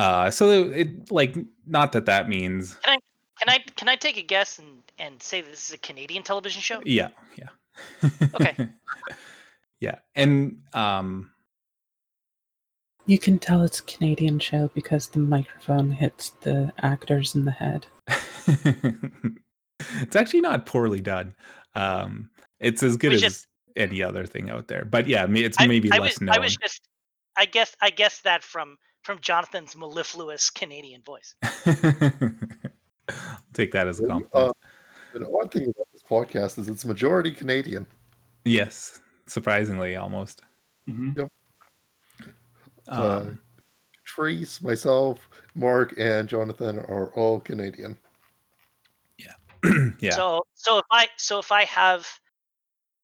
uh so it like not that that means Can I can I can I take a guess and and say this is a Canadian television show? Yeah, yeah. Okay. <laughs> yeah, and um, You can tell it's a Canadian show because the microphone hits the actors in the head. <laughs> it's actually not poorly done. Um, it's as good We as just- any other thing out there. But yeah, it's maybe I less was, known. I was just, I guess, I guess that from from Jonathan's mellifluous Canadian voice. <laughs> Take that as a Uh, compliment. the odd thing about this podcast is it's majority Canadian. yes, surprisingly, almost. Mhm. Uh, Um, Trees, myself, Mark, and Jonathan are all Canadian. yeah. <clears throat> yeah. So, so if I, so if I have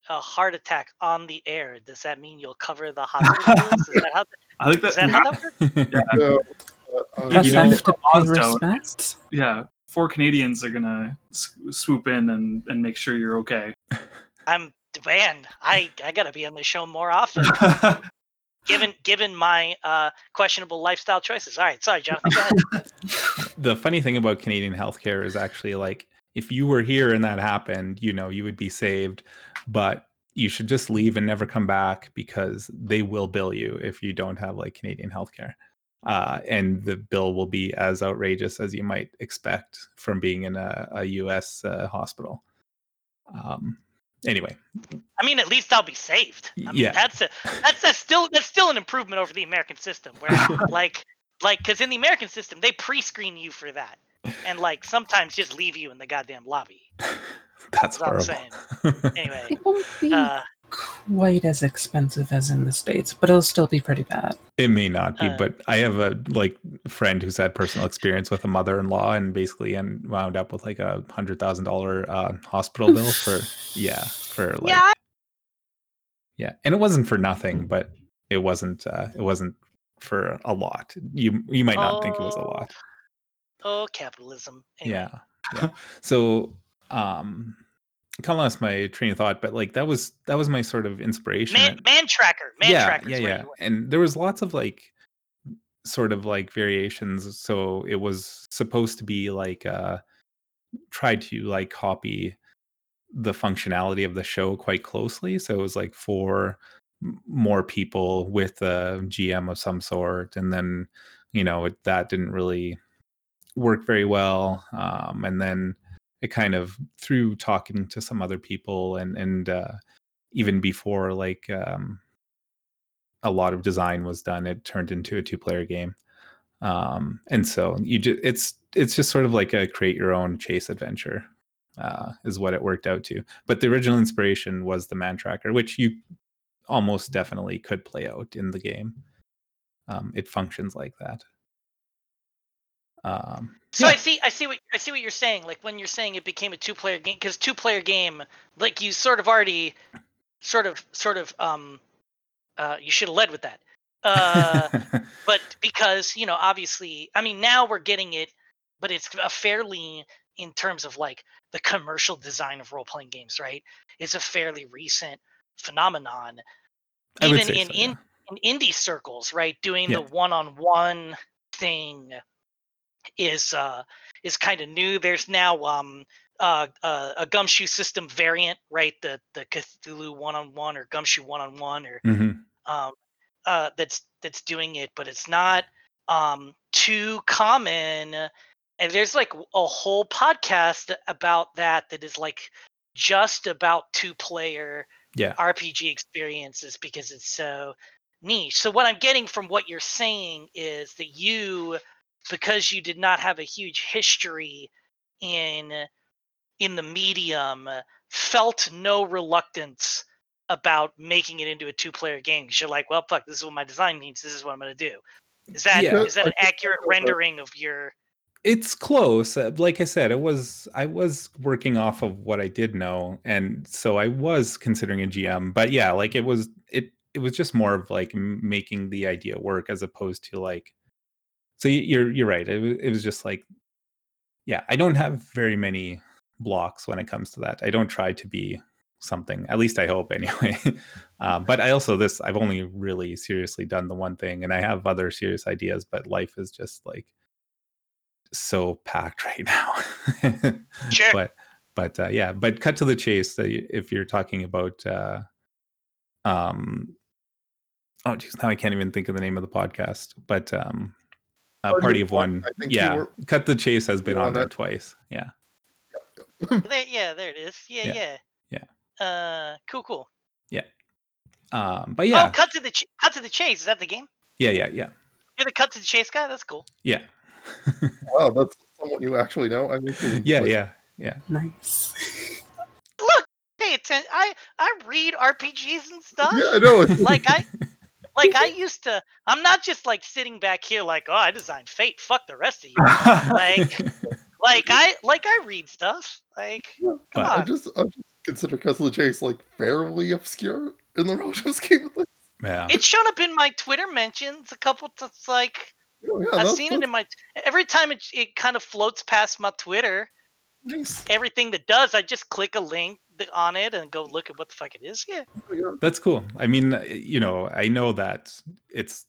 a heart attack on the air, does that mean you'll cover the hospital? <laughs> Is that how? I like Is that. that how that works? <laughs> So, uh, uh, you know, to pay Oz don't. respects. yeah, four Canadians are gonna s- swoop in and and make sure you're okay. I'm man, I I gotta be on the show more often. <laughs> given given my uh, questionable lifestyle choices. All right, sorry, Jonathan. <laughs> The funny thing about Canadian healthcare is actually like if you were here and that happened, you know, you would be saved, but you should just leave and never come back because they will bill you if you don't have like Canadian healthcare. Uh, and the bill will be as outrageous as you might expect from being in a, a US uh, hospital. Um, anyway, I mean, at least I'll be saved. I mean, Yeah. that's a that's that's still that's still an improvement over the American system, where <laughs> like like because in the American system they pre-screen you for that, and like sometimes just leave you in the goddamn lobby. <laughs> that's what I'm horrible. saying. <laughs> Anyway, It won't be uh, quite as expensive as in the states, but it'll still be pretty bad. It may not be, Uh, but I have a like friend who's had personal experience with a mother-in-law and basically and wound up with like a hundred thousand dollar uh, hospital bill for <laughs> yeah for like yeah, yeah, and it wasn't for nothing, but it wasn't uh, it wasn't for a lot. You you might not think it was a Oh, lot. oh capitalism. Anyway. Yeah, yeah. So um, kind of lost my train of thought, but like that was that was my sort of inspiration. Man, man tracker, man yeah, tracker. yeah, yeah. And there was lots of like sort of like variations. So it was supposed to be like uh try to like copy the functionality of the show quite closely. So it was like for more people with a GM of some sort, and then you know it, that didn't really work very well. Um, and then it kind of through talking to some other people and and uh, even before like um, a lot of design was done, it turned into a two player game. Um, and so you just it's it's just sort of like a create your own chase adventure uh, is what it worked out to. But the original inspiration was the man tracker, which you almost definitely could play out in the game. Um, it functions like that. Um, So yeah. I see, I see what I see what you're saying. Like when you're saying it became a two-player game, because two-player game, like you sort of already, sort of, sort of, um, uh, you should have led with that. Uh, <laughs> but because you know, obviously, I mean, now we're getting it, but it's a fairly, in terms of like the commercial design of role-playing games, right? It's a fairly recent phenomenon. Even in so, in in indie circles, right? Doing Yeah. the one-on-one thing is uh is kind of new. There's now um uh, uh a gumshoe system variant, right? The the Cthulhu one-on-one or gumshoe one-on-one or Mhm. um uh that's that's doing it, but it's not um too common. And there's like a whole podcast about that that is like just about two-player Yeah. RPG experiences because it's so niche. So what I'm getting from what you're saying is that you because you did not have a huge history in in the medium felt no reluctance about making it into a two-player game because you're like, well, fuck, this is what my design means. This is what I'm going to do. Is that is Yeah. that an accurate rendering of your? it's close uh, like i said it was i was working off of what i did know and so i was considering a gm but yeah like it was it it was just more of like making the idea work as opposed to like so you're you're right it, it was just like yeah i don't have very many blocks when it comes to that i don't try to be something at least i hope <laughs> anyway um, but i also this i've only really seriously done the one thing and i have other serious ideas but life is just like so packed <laughs> right now. Sure. But but uh, yeah, but cut to the chase. Uh, if you're talking about uh, um, oh geez, now I can't even think of the name of the podcast. But um, uh, Party Party of of One, One. I think you Yeah, were- cut the chase has been on on there twice. Yeah, <laughs> There, yeah, there it is. Yeah, Yeah. yeah. Uh, cool, cool. Yeah. Um, but yeah, Oh, cut to the ch- cut to the chase. Is that the game? yeah, yeah, yeah, You're the cut to the chase guy. That's cool. yeah, <laughs> Wow, that's someone you actually know. I mean, yeah, like, yeah, yeah. Nice. Look, pay attention. I I read RPGs and stuff. Yeah, I know. Like I <laughs> like <laughs> I used to. I'm not just like sitting back here like, oh, I designed Fate. Fuck the rest of you. Like- <laughs> like I like I read stuff. Like come But- I on. just, I just consider Castle of the Chase like fairly obscure in the Rogers game. Like, yeah. It's shown up in my Twitter mentions a couple times. Like oh, yeah, I've that's- seen it in my every time it it kind of floats past my Twitter. Nice. everything that does, I just click a link on it and go look at what the fuck it is. Yeah. That's cool. I mean, uh, you know, I know that it's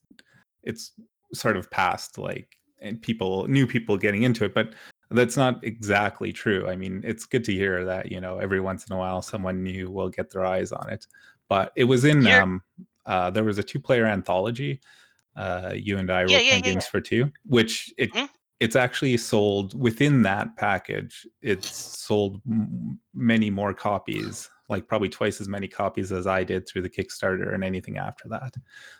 it's sort of past like and people new people getting into it, but that's not exactly true. I mean, it's good to hear that, you know, every once in a while someone new will get their eyes on it. But it was in You're- um uh there was a two-player anthology. Uh you and I were Yeah, yeah, playing yeah, games for two, which it Mhm. It's actually sold within that package. It's sold m- many more copies, like probably twice as many copies as I did through the Kickstarter and anything after that.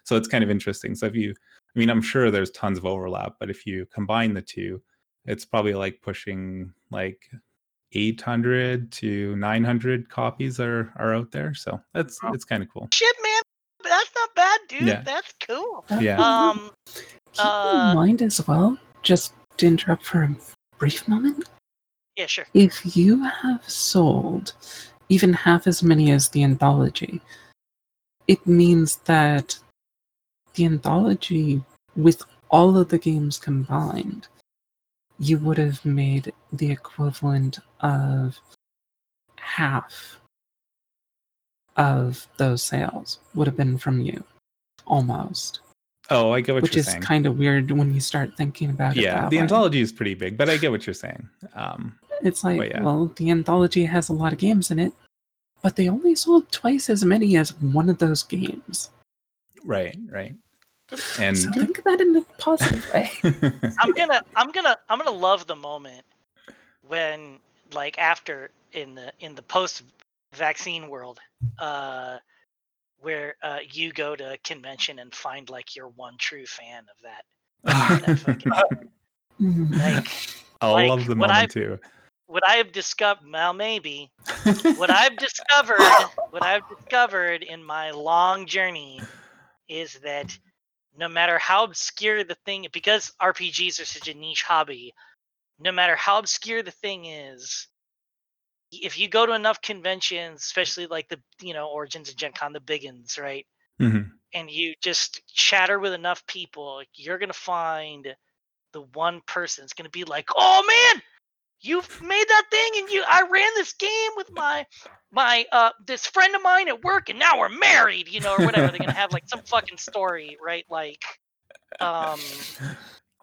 So it's kind of interesting. So if you, I mean, I'm sure there's tons of overlap, but if you combine the two, it's probably like pushing like 800 to 900 copies are are out there. So that's it's kind of cool. Shit, man. That's not bad, dude. Yeah. That's cool. Yeah. Um, Keep uh, in mind as well, just to interrupt for a brief moment, yeah, sure. if you have sold even half as many as the anthology, it means that the anthology, with all of the games combined, you would have made the equivalent of half of those sales would have been from you, almost. Oh, I get what Which you're is saying. kind of weird when you start thinking about it. yeah, that the way. anthology is pretty big, but I get what you're saying. Um, It's like, yeah. well, the anthology has a lot of games in it, but they only sold twice as many as one of those games. right, right. And so think of that in a positive way. <laughs> I'm gonna I'm gonna I'm gonna love the moment when like after in the in the post vaccine world uh where uh you go to a convention and find like your one true fan of that that <laughs> fucking <laughs> like I'll like, love the what moment I- too. what I have discovered well maybe what <laughs> I've discovered what I've discovered in my long journey is that no matter how obscure the thing because RPGs are such a niche hobby, no matter how obscure the thing is, if you go to enough conventions, especially like the you know Origins and Gen Con, the big ones, right? Mhm. And you just chatter with enough people, you're gonna find the one person that's gonna be like, "Oh man, you've made that thing, and you I ran this game with my my uh this friend of mine at work, and now we're married," you know, or whatever. They're gonna have like some fucking story, right? Like, um,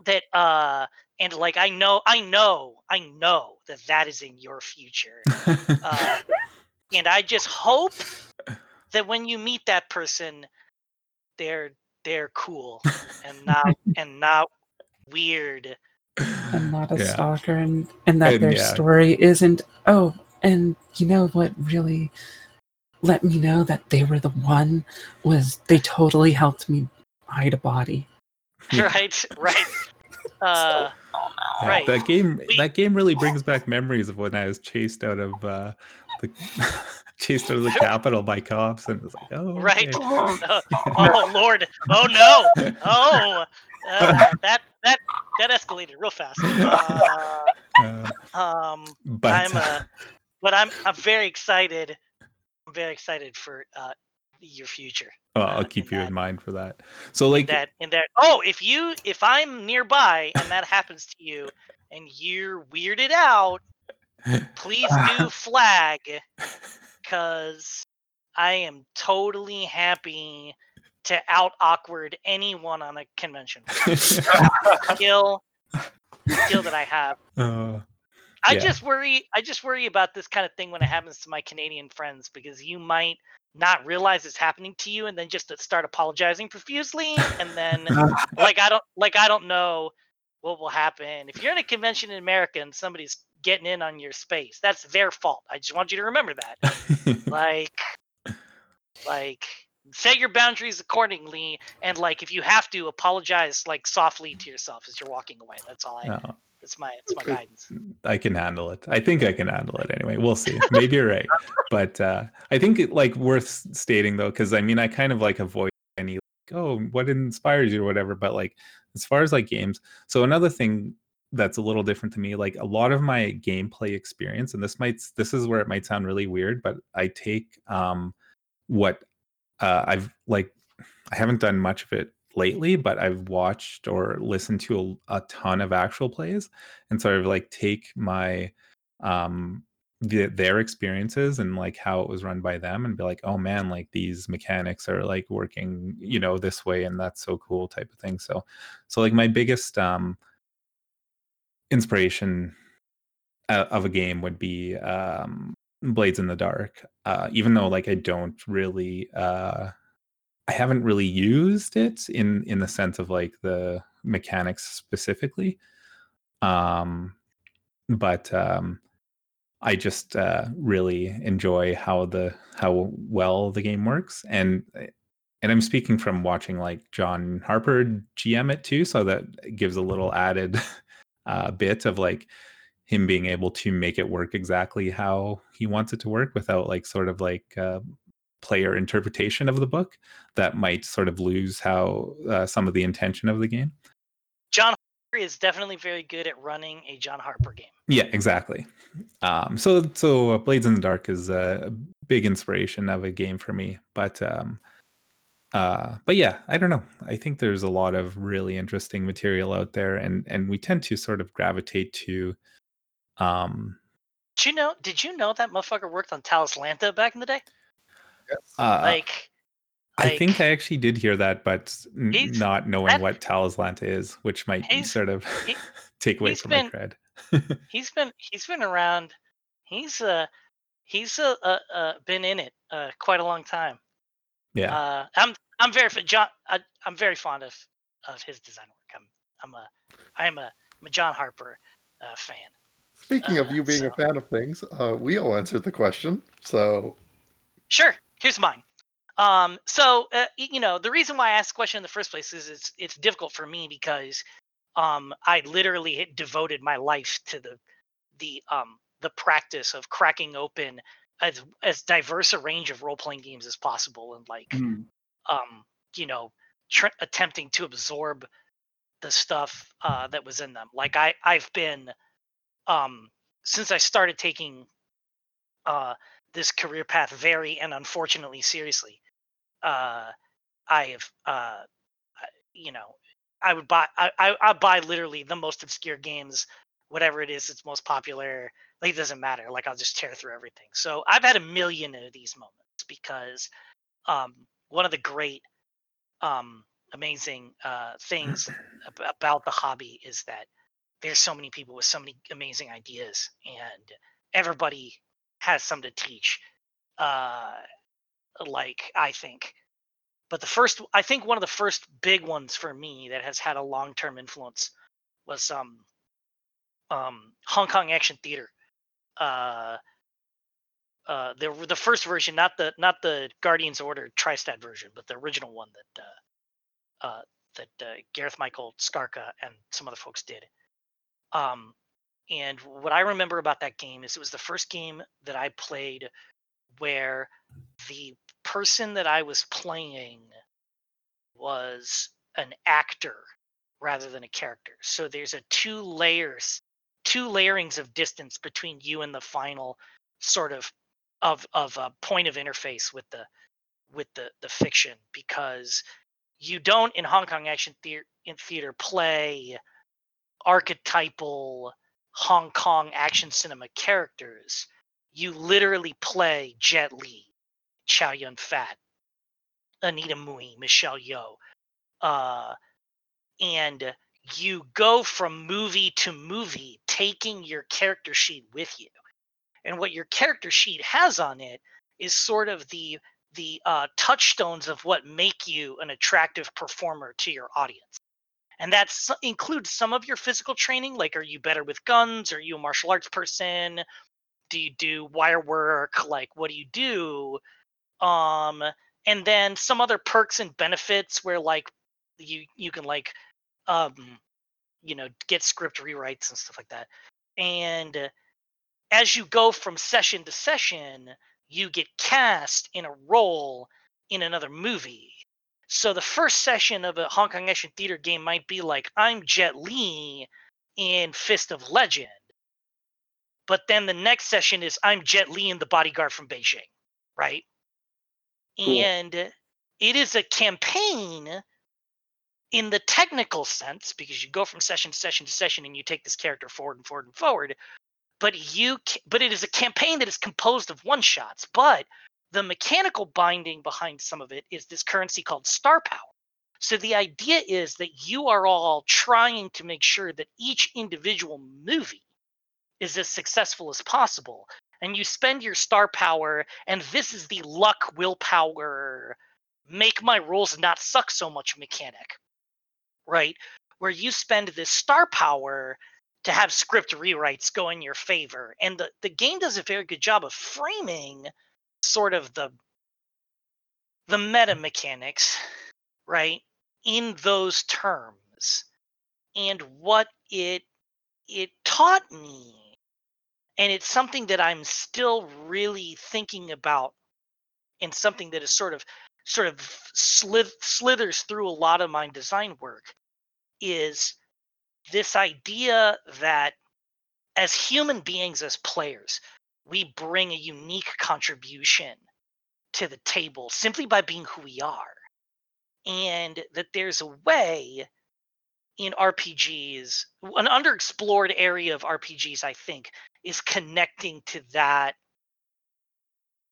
that uh and like i know i know i know that that is in your future uh, and i just hope that when you meet that person they're they're cool and not <laughs> and not weird I'm not a Yeah. stalker, and, and that And, their yeah. story isn't, oh, and you know what really let me know that they were the one was they totally helped me hide a body. Yeah. <laughs> right right uh <laughs> Yeah, Right. That game We- that game really brings back memories of when I was chased out of uh the <laughs> chased out of the Capitol by cops and it was like, oh right okay. Uh, oh lord oh no oh uh, that that that escalated real fast uh, Uh, um but I'm uh, but I'm I'm very excited. I'm very excited for uh your future. Well, uh, I'll in keep you in mind for that. So like That in that oh if you if I'm nearby and that happens to you and you're weirded out, please do <laughs> flag because I am totally happy to out awkward anyone on a convention. <laughs> skill skill that I have. uh, I Yeah. just worry. I just worry about this kind of thing when it happens to my Canadian friends because you might not realize it's happening to you, and then just uh, start apologizing profusely, and then <laughs> like I don't like I don't know what will happen if you're in a convention in America and somebody's getting in on your space. That's their fault. I just want you to remember that. like, like set your boundaries accordingly, and like if you have to apologize like softly to yourself as you're walking away. That's all I. no, That's my. it's my guidance. I can handle it. I think I can handle it anyway. We'll see. Maybe you're right. But uh I think it like worth stating though, because I mean I kind of like avoid any like, oh, what inspires you or whatever. But like as far as like games, so another thing that's a little different to me, like a lot of my gameplay experience, and this might this is where it might sound really weird, but I take um what uh I've like I haven't done much of it lately, but I've watched or listened to a, a ton of actual plays and sort of like take my um the, their experiences and like how it was run by them and be like oh man like these mechanics are like working you know this way and that's so cool type of thing so so like my biggest um inspiration uh, of a game would be um blades in the dark uh even though like i don't really uh i haven't really used it in in the sense of like the mechanics specifically um but um I just uh, really enjoy how the how well the game works, and and I'm speaking from watching like John Harper GM it too, so that gives a little added <laughs> uh, bit of like him being able to make it work exactly how he wants it to work without like sort of like uh, player interpretation of the book that might sort of lose how uh, some of the intention of the game. John Harper is definitely very good at running a John Harper game. Yeah, exactly. Um, so so uh, Blades in the Dark is a big inspiration of a game for me, but um, uh, but yeah, I don't know. I think there's a lot of really interesting material out there, and and we tend to sort of gravitate to. Um, did you know? Did you know that motherfucker worked on Talislanta back in the day? Yes. uh, Like, I think I actually did hear that, but n- not knowing that- what Talislanta is, which might He's- sort of he- <laughs> take away from been- my cred. <laughs> he's been he's been around. He's uh he's uh, uh, uh been in it uh quite a long time. yeah. Uh, I'm I'm very fa- John. I, I'm very fond of of his design work. I'm I'm a I'm a I'm a John Harper uh, fan. Speaking of Uh, you being a fan of things, uh, all answered the question. So Sure. Here's mine. Um, so uh, you know the reason why I asked the question in the first place is it's it's difficult for me because um, I literally devoted my life to the the um, the practice of cracking open as as diverse a range of role playing games as possible and like Hmm. um, you know tr- attempting to absorb the stuff uh, that was in them. Like I I've been um, since I started taking uh, this career path very and unfortunately seriously. Uh, I have uh, you know I would buy I, I I buy literally the most obscure games, whatever it is it's most popular. Like it doesn't matter. Like I'll just tear through everything. So I've had a million of these moments because um, one of the great um, amazing uh, things ab- about the hobby is that there's so many people with so many amazing ideas and everybody has some to teach uh like i think. But the first i think one of the first big ones for me that has had a long-term influence was um um hong kong action theater. Uh uh the the first version not the not the guardians order tristat version but the original one that uh uh that uh, gareth michael skarka and some other folks did. Um and what I remember about that game is it was the first game that I played where the person that I was playing was an actor rather than a character. So there's a two layers, two layerings of distance between you and the final sort of of of a point of interface with the with the the fiction because you don't in Hong Kong action theater in theater play archetypal Hong Kong action cinema characters, you literally play Jet Li, Chow Yun Fat, Anita Mui, Michelle Yeoh, uh, and you go from movie to movie, taking your character sheet with you. And what your character sheet has on it is sort of the the uh, touchstones of what make you an attractive performer to your audience and that includes some of your physical training like are you better with guns? Are you a martial arts person? Do you do wire work? Like what do you do? Um and then some other perks and benefits where like you you can like um you know get script rewrites and stuff like that. And as you go from session to session you get cast in a role in another movie so the first session of a Hong Kong action theater game might be like, I'm Jet Li in Fist of Legend. But then the next session is I'm Jet Li in The Bodyguard from Beijing, right? Cool. And it is a campaign in the technical sense because you go from session to session to session and you take this character forward and forward and forward. but you but it is a campaign that is composed of one shots but the mechanical binding behind some of it is this currency called star power so the idea is that you are all trying to make sure that each individual movie is as successful as possible and you spend your star power and this is the luck willpower make my rules not suck so much mechanic right where you spend this star power to have script rewrites go in your favor. And the, the game does a very good job of framing sort of the the meta mechanics, right, in those terms. And what it it taught me, and it's something that I'm still really thinking about, and something that is sort of sort of slith- slithers through a lot of my design work, is this idea that as human beings, as players, we bring a unique contribution to the table simply by being who we are. And that there's a way in RPGs, an underexplored area of RPGs, I think, is connecting to that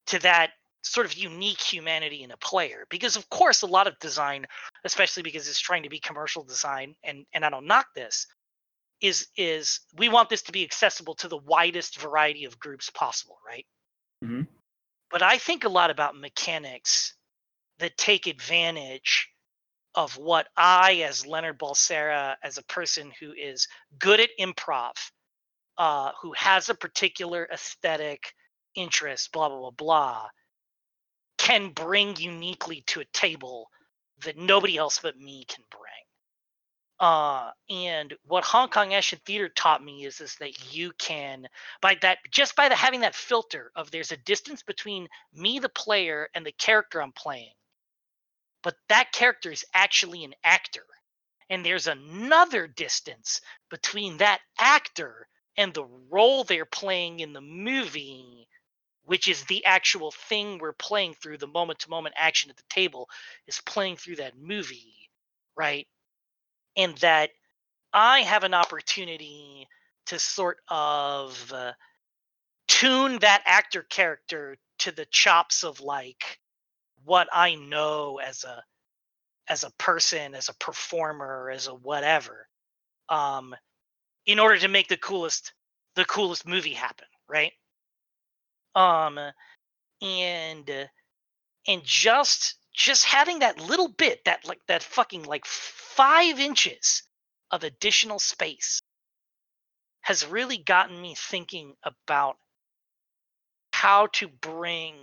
to that sort of unique humanity in a player because of course a lot of design especially because it's trying to be commercial design and and I don't knock this is is we want this to be accessible to the widest variety of groups possible right Mhm. but I think a lot about mechanics that take advantage of what I as Leonard Balsera as a person who is good at improv uh who has a particular aesthetic interest blah blah blah blah can bring uniquely to a table that nobody else but me can bring. Uh, and what Hong Kong Action Theater taught me is is that you can by that just by the having that filter of there's a distance between me the player and the character I'm playing, but that character is actually an actor, and there's another distance between that actor and the role they're playing in the movie which is the actual thing we're playing through the moment to moment action at the table is playing through that movie right and that i have an opportunity to sort of uh, tune that actor character to the chops of like what i know as a as a person as a performer as a whatever um in order to make the coolest the coolest movie happen right? Um and and just just having that little bit that like that fucking like five inches of additional space has really gotten me thinking about how to bring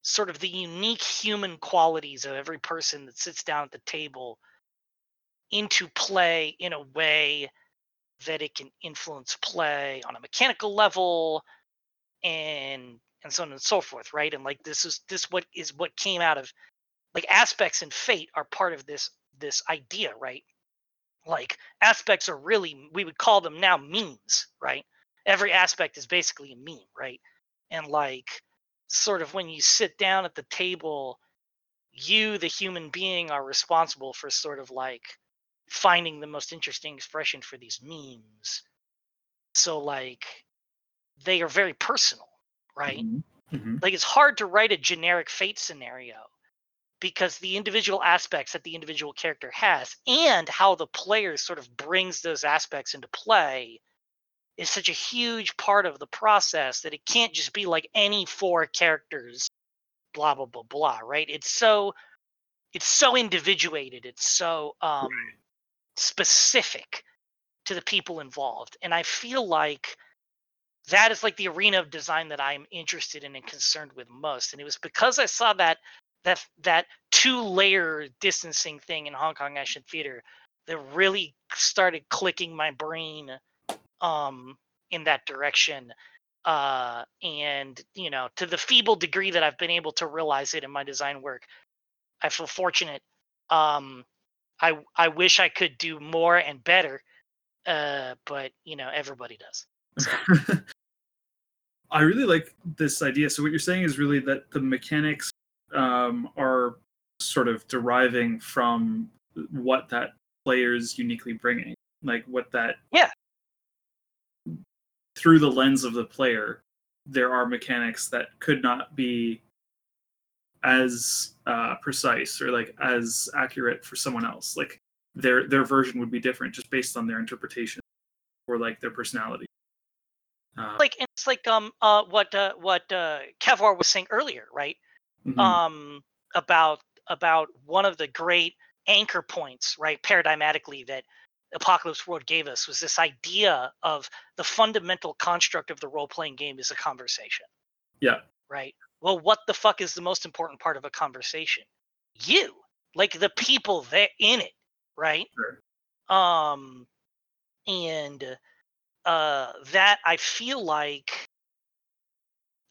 sort of the unique human qualities of every person that sits down at the table into play in a way that it can influence play on a mechanical level and and so on and so forth right? And like this is this what is what came out of like aspects and fate are part of this this idea right? Like aspects are really we would call them now memes right? Every aspect is basically a meme right? And like sort of when you sit down at the table you the human being are responsible for sort of like finding the most interesting expression for these memes. So like they are very personal right? Mhm. Mhm. like it's hard to write a generic fate scenario because the individual aspects that the individual character has and how the player sort of brings those aspects into play is such a huge part of the process that it can't just be like any four characters blah blah blah blah right? It's so it's so individuated. It's so um specific to the people involved. And i feel like that is like the arena of design that I'm interested in and concerned with most. And it was because I saw that that that two layer distancing thing in Hong Kong Action Theater that really started clicking my brain um in that direction. Uh and you know, to the feeble degree that I've been able to realize it in my design work, I feel fortunate. Um I I wish I could do more and better. Uh but you know, everybody does. <laughs> I really like this idea. So what you're saying is really that the mechanics um, are sort of deriving from what that player is uniquely bringing, like what that Yeah. through the lens of the player, there are mechanics that could not be as uh, precise or like as accurate for someone else. Like their their version would be different just based on their interpretation or like their personality. Uh, Like it's like um uh what uh what uh Kevlar was saying earlier, right? Mhm. um, about about one of the great anchor points, right, paradigmatically that Apocalypse World gave us was this idea of the fundamental construct of the role playing game is a conversation, yeah, right? Well, what the fuck is the most important part of a conversation? You, like the people that in it, right? Sure. Um, and uh, that I feel like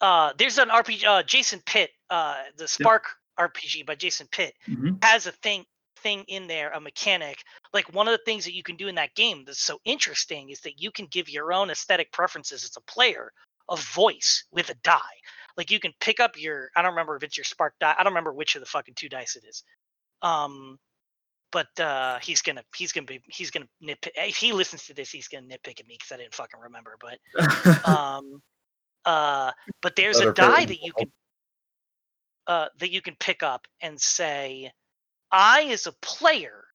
uh, there's an RPG, uh, Jason Pitre, uh, the Spark RPG by Jason Pitre Mhm. has a thing thing in there, a mechanic. Like one of the things that you can do in that game that's so interesting is that you can give your own aesthetic preferences as a player a voice with a die. Like you can pick up your I don't remember if it's your spark die. I don't remember which of the fucking two dice it is. Um but uh he's gonna he's gonna be he's gonna nitpick if he listens to this he's gonna nitpick at me because I didn't fucking remember. But <laughs> um uh but there's a die that you can uh that you can pick up and say i as a player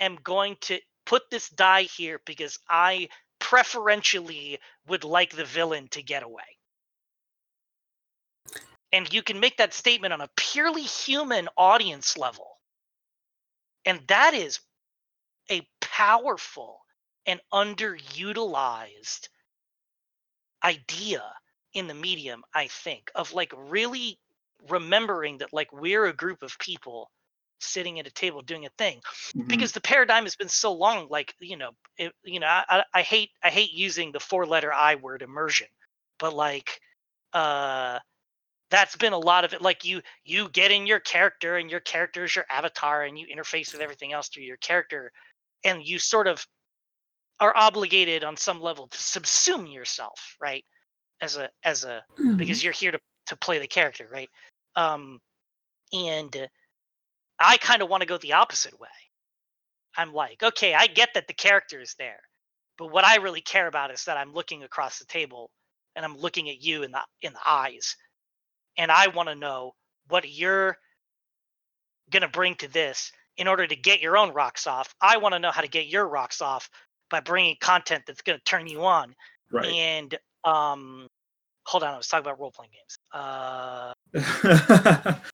am going to put this die here because i preferentially would like the villain to get away. And you can make that statement on a purely human audience level. And that is a powerful and underutilized idea in the medium i think of like really remembering that like we're a group of people sitting at a table doing a thing. Mhm. because the paradigm has been so long like you know it, you know I, I- I hate i hate using the four letter i word immersion. But like uh that's been a lot of it. Like you you get in your character and your character is your avatar and you interface with everything else through your character and you sort of are obligated on some level to subsume yourself right as a as a Mhm. because you're here to to play the character, right? Um, and uh, I kind of want to go the opposite way. I'm like, okay, I get that the character is there, but what I really care about is that I'm looking across the table and I'm looking at you in the in the eyes, and I want to know what you're gonna bring to this in order to get your own rocks off. I want to know how to get your rocks off by bringing content that's gonna turn you on right. and um hold on i was talking about role-playing games uh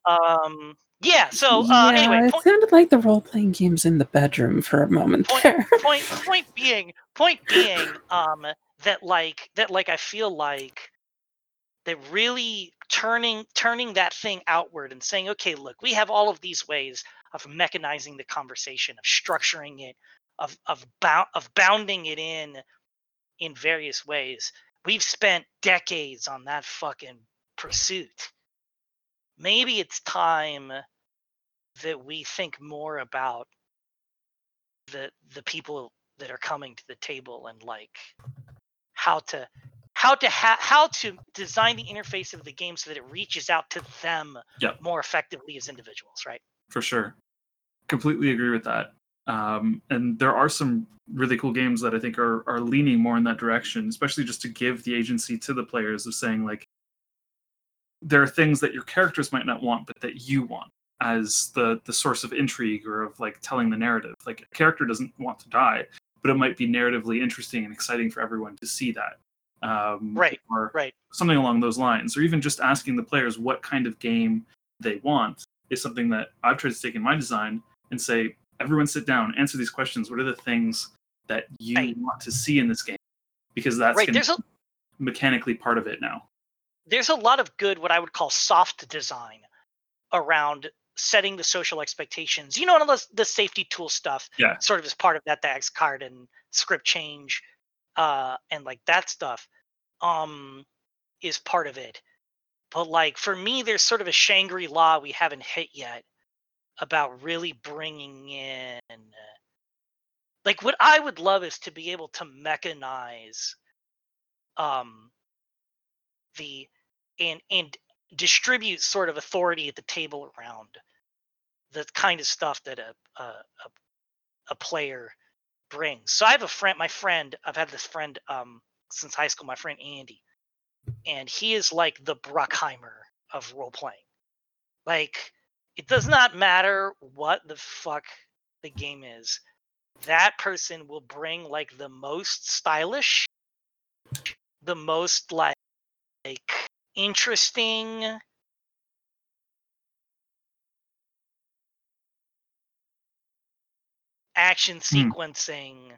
<laughs> um yeah so uh yeah, anyway it point, sounded like the role playing games in the bedroom for a moment Point- there. <laughs> point point being point being um that like that like i feel like that really turning turning that thing outward and saying okay look we have all of these ways of mechanizing the conversation of structuring it of of bound of bounding it in in various ways we've spent decades on that fucking pursuit maybe it's time that we think more about the the people that are coming to the table and like how to how to ha- how to design the interface of the game so that it reaches out to them Yep. more effectively as individuals right for sure. Completely agree with that. Um, and there are some really cool games that I think are are leaning more in that direction, especially just to give the agency to the players of saying like there are things that your characters might not want, but that you want as the the source of intrigue or of like telling the narrative. Like a character doesn't want to die, but it might be narratively interesting and exciting for everyone to see that. Um, Right, Or right. something along those lines, or even just asking the players what kind of game they want is something that I've tried to take in my design and say, everyone sit down, answer these questions. What are the things that you Right. want to see in this game? Because that's right there's a mechanically part of it now. there's a lot of good what i would call soft design around setting the social expectations you know and all the, the safety tool stuff Yeah. sort of as part of that the x card and script change uh and like that stuff um is part of it but like for me there's sort of a shangri-la we haven't hit yet about really bringing in uh, like what i would love is to be able to mechanize um the and and distribute sort of authority at the table around the kind of stuff that a a, a, a player brings. So I have a friend, my friend, I've had this friend um since high school, my friend Andy, and he is like the Bruckheimer of role playing. Like, it does not matter what the fuck the game is. That person will bring like the most stylish, the most like, like interesting action sequencing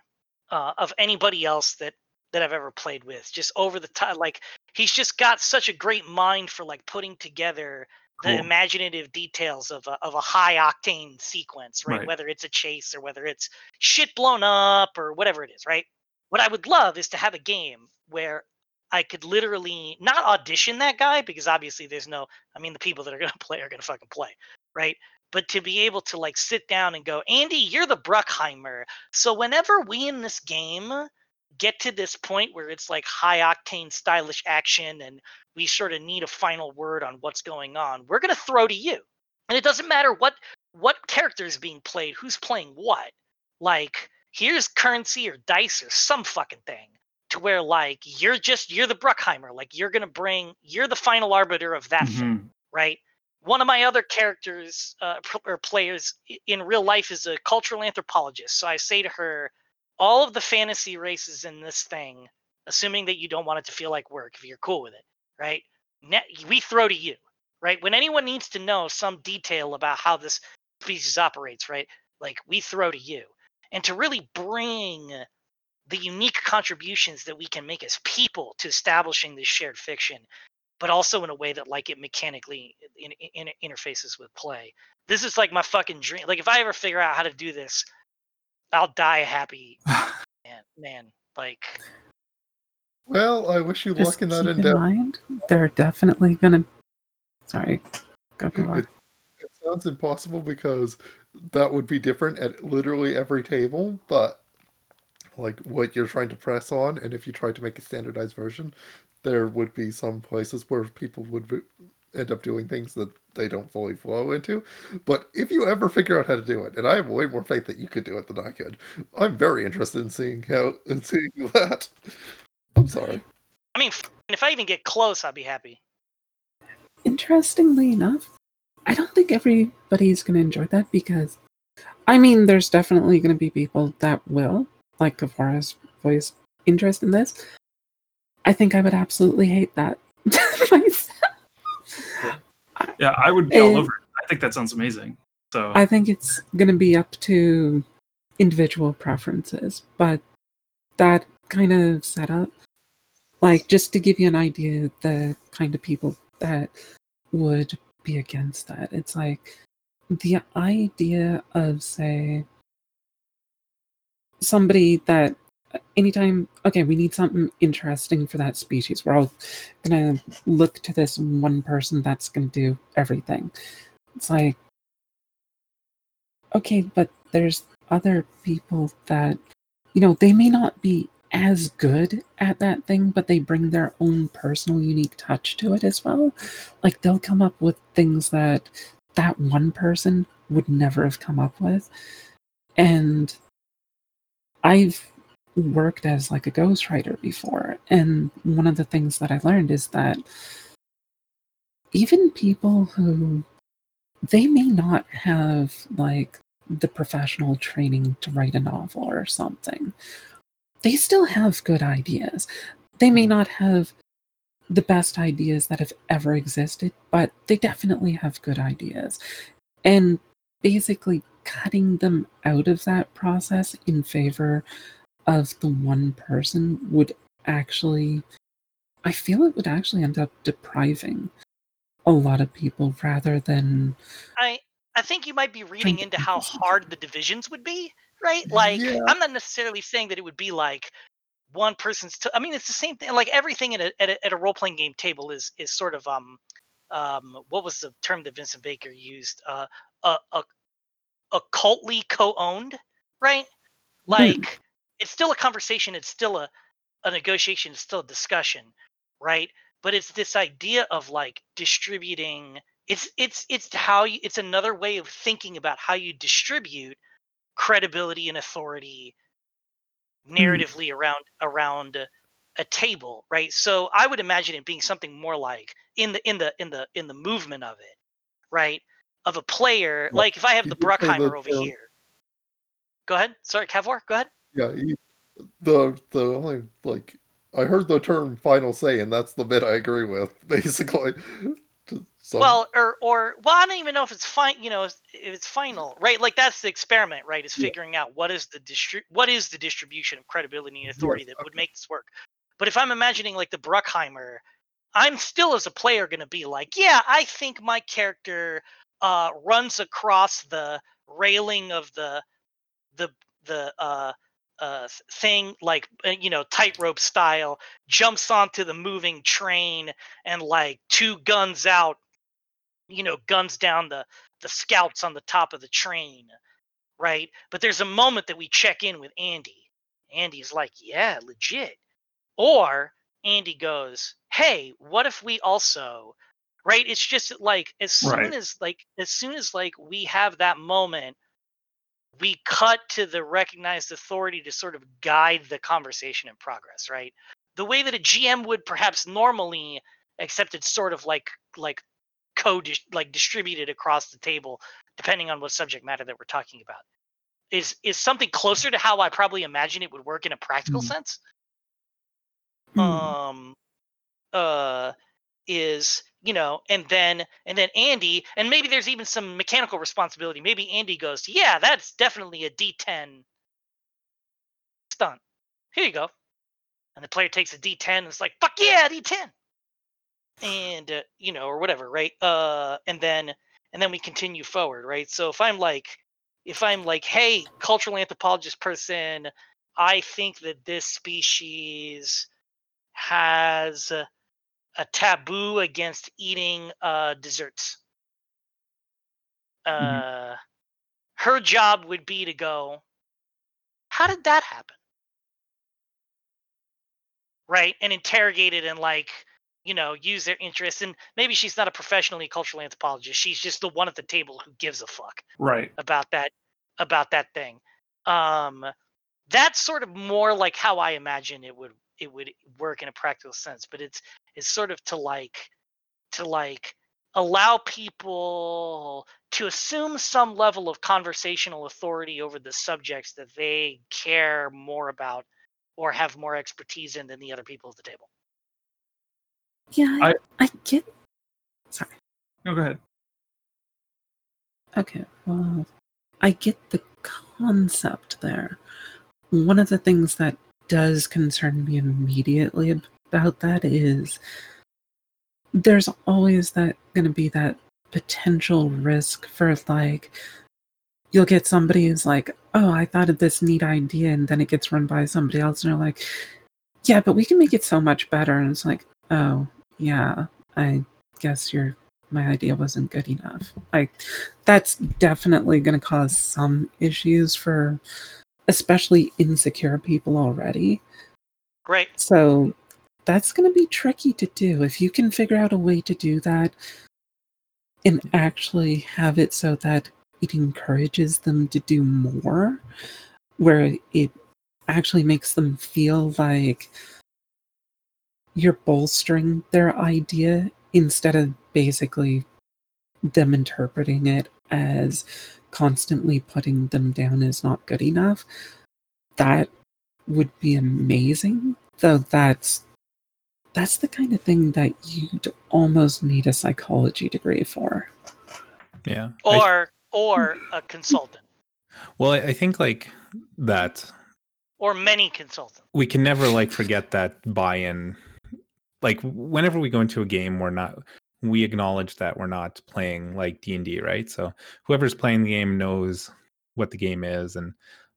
uh, of anybody else that that I've ever played with. Just over the top, like he's just got such a great mind for like putting together the imaginative details of a, of a high octane sequence, right? Right. Whether it's a chase or whether it's shit blown up or whatever it is, right? What I would love is to have a game where I could literally not audition that guy because obviously there's no, I mean, the people that are <laughs> going to play are going to fucking play, right? But to be able to like sit down and go, Andy, you're the Bruckheimer. So whenever we in this game get to this point where it's like high octane stylish action and we sort of need a final word on what's going on, we're going to throw to you. And it doesn't matter what what character is being played, who's playing what. Like here's currency or dice or some fucking thing to where like you're just you're the Bruckheimer, like you're going to bring you're the final arbiter of that thing Mhm. right? One of my other characters uh, or players in real life is a cultural anthropologist. So I say to her, all of the fantasy races in this thing, assuming that you don't want it to feel like work, if you're cool with it, right? We throw to you, right? When anyone needs to know some detail about how this species operates, right? Like we throw to you. And to really bring the unique contributions that we can make as people to establishing this shared fiction but also in a way that like it mechanically in, in, interfaces with play. This is like my fucking dream. Like if I ever figure out how to do this, I'll die happy, <sighs> man. Man, like Well, I wish you Just luck in that keep in endeavor. mind, they're definitely gonna. Sorry, go go on. It, it sounds impossible because that would be different at literally every table, but like what you're trying to press on, and if you tried to make a standardized version, there would be some places where people would be, end up doing things that they don't fully flow into. But if you ever figure out how to do it, and I have way more faith that you could do it than I could, I'm very interested in seeing how and seeing <laughs> that. I'm sorry. I mean, if I even get close, I'll be happy. Interestingly enough, I don't think everybody's gonna enjoy that because, I mean, there's definitely gonna be people that will, like Kavara's voice interest in this. I think I would absolutely hate that <laughs> myself. Yeah, I would be all Eh. over it. I think that sounds amazing. So I think it's going to be up to individual preferences, but that kind of setup, like just to give you an idea, the kind of people that would be against that, it's like the idea of, say, somebody that anytime, okay, we need something interesting for that species. We're all to look to this one person that's to do everything. It's like, okay, but there's other people that, you know, they may not be as good at that thing, but they bring their own personal unique touch to it as well. Like they'll come up with things that that one person would never have come up with. And I've worked as like a ghostwriter before, and one of the things that I learned is that even people who they may not have like the professional training to write a novel or something. They still have good ideas. They may not have the best ideas that have ever existed, but they definitely have good ideas. And basically cutting them out of that process in favor of the one person would actually, I feel it would actually end up depriving a lot of people rather than I I think you might be reading into how hard the divisions would be, right? Like Yeah. I'm not necessarily saying that it would be like one person's. T- I mean, it's the same thing. Like everything at a at a, at a role playing game table is is sort of um um what was the term that Vincent Baker used? Uh, a a a cultly co-owned, right? Like it's still a conversation. It's still a a negotiation. It's still a discussion, right? But it's this idea of like distributing it's it's it's how you it's another way of thinking about how you distribute credibility and authority narratively around around a table, right? So I would imagine it being something more like in the in the in the in the movement of it, right? Of a player, Well, like if I have the Bruckheimer over um, here. Go ahead. Sorry, Kevlar. Go ahead. Yeah, he, the the only like I heard the term final say, and that's the bit I agree with, <laughs> basically. So, Well, or or well, I don't even know if it's fine. You know, if if it's final, right? Like that's the experiment, right? Is Yeah. figuring out what is the distri- what is the distribution of credibility and authority Yes, that would make this work. But if I'm imagining like the Bruckheimer, I'm still as a player going to be like, yeah, I think my character uh, runs across the railing of the the the uh, uh, thing like uh, you know tightrope style, jumps onto the moving train and like two guns out you know guns down the the scouts on the top of the train right? But there's a moment that we check in with andy. Andy's like yeah legit. Or andy goes hey what if we also right? It's just like as soon Right. as like as soon as like we have that moment we cut to the recognized authority to sort of guide the conversation in progress right the way that a gm would perhaps normally except it's sort of like like co like distributed across the table depending on what subject matter that we're talking about is is something closer to how i probably imagine it would work in a practical Mhm. sense Hmm. um uh is you know and then and then andy and maybe there's even some mechanical responsibility. Maybe andy goes yeah that's definitely a d10 stunt. Here you go. And the player takes a d10 and it's like fuck yeah d10 and uh, you know or whatever right? Uh and then and then we continue forward right? So if i'm like if i'm like hey cultural anthropologist person i think that this species has a, taboo against eating uh desserts. Uh Mhm. her job would be to go how did that happen? Right? And interrogate it and like you know use their interest and maybe she's not a professionally cultural anthropologist. She's just the one at the table who gives a fuck Right. about that about that thing. Um that's sort of more like how i imagine it would it would work in a practical sense but it's it's sort of to like to like allow people to assume some level of conversational authority over the subjects that they care more about or have more expertise in than the other people at the table Yeah, I, I get. Sorry. No, go ahead. Okay, well, I get the concept there. One of the things that does concern me immediately about that is there's always that going to be that potential risk for like you'll get somebody who's like, "Oh, I thought of this neat idea," and then it gets run by somebody else, and they're like, "Yeah, but we can make it so much better." And it's like, "Oh, yeah, I guess your my idea wasn't good enough." Like that's definitely going to cause some issues for especially insecure people already. great So that's going to be tricky to do. If you can figure out a way to do that and actually have it so that it encourages them to do more, where it actually makes them feel like you're bolstering their idea instead of basically them interpreting it as constantly putting them down is not good enough that would be amazing though that's that's the kind of thing that you'd almost need a psychology degree for Yeah. I- or or a consultant well, I, I think like that or many consultants we can never like forget that buy-in. Like whenever we go into a game, we're not we acknowledge that we're not playing like D and D, right? So whoever's playing the game knows what the game is, and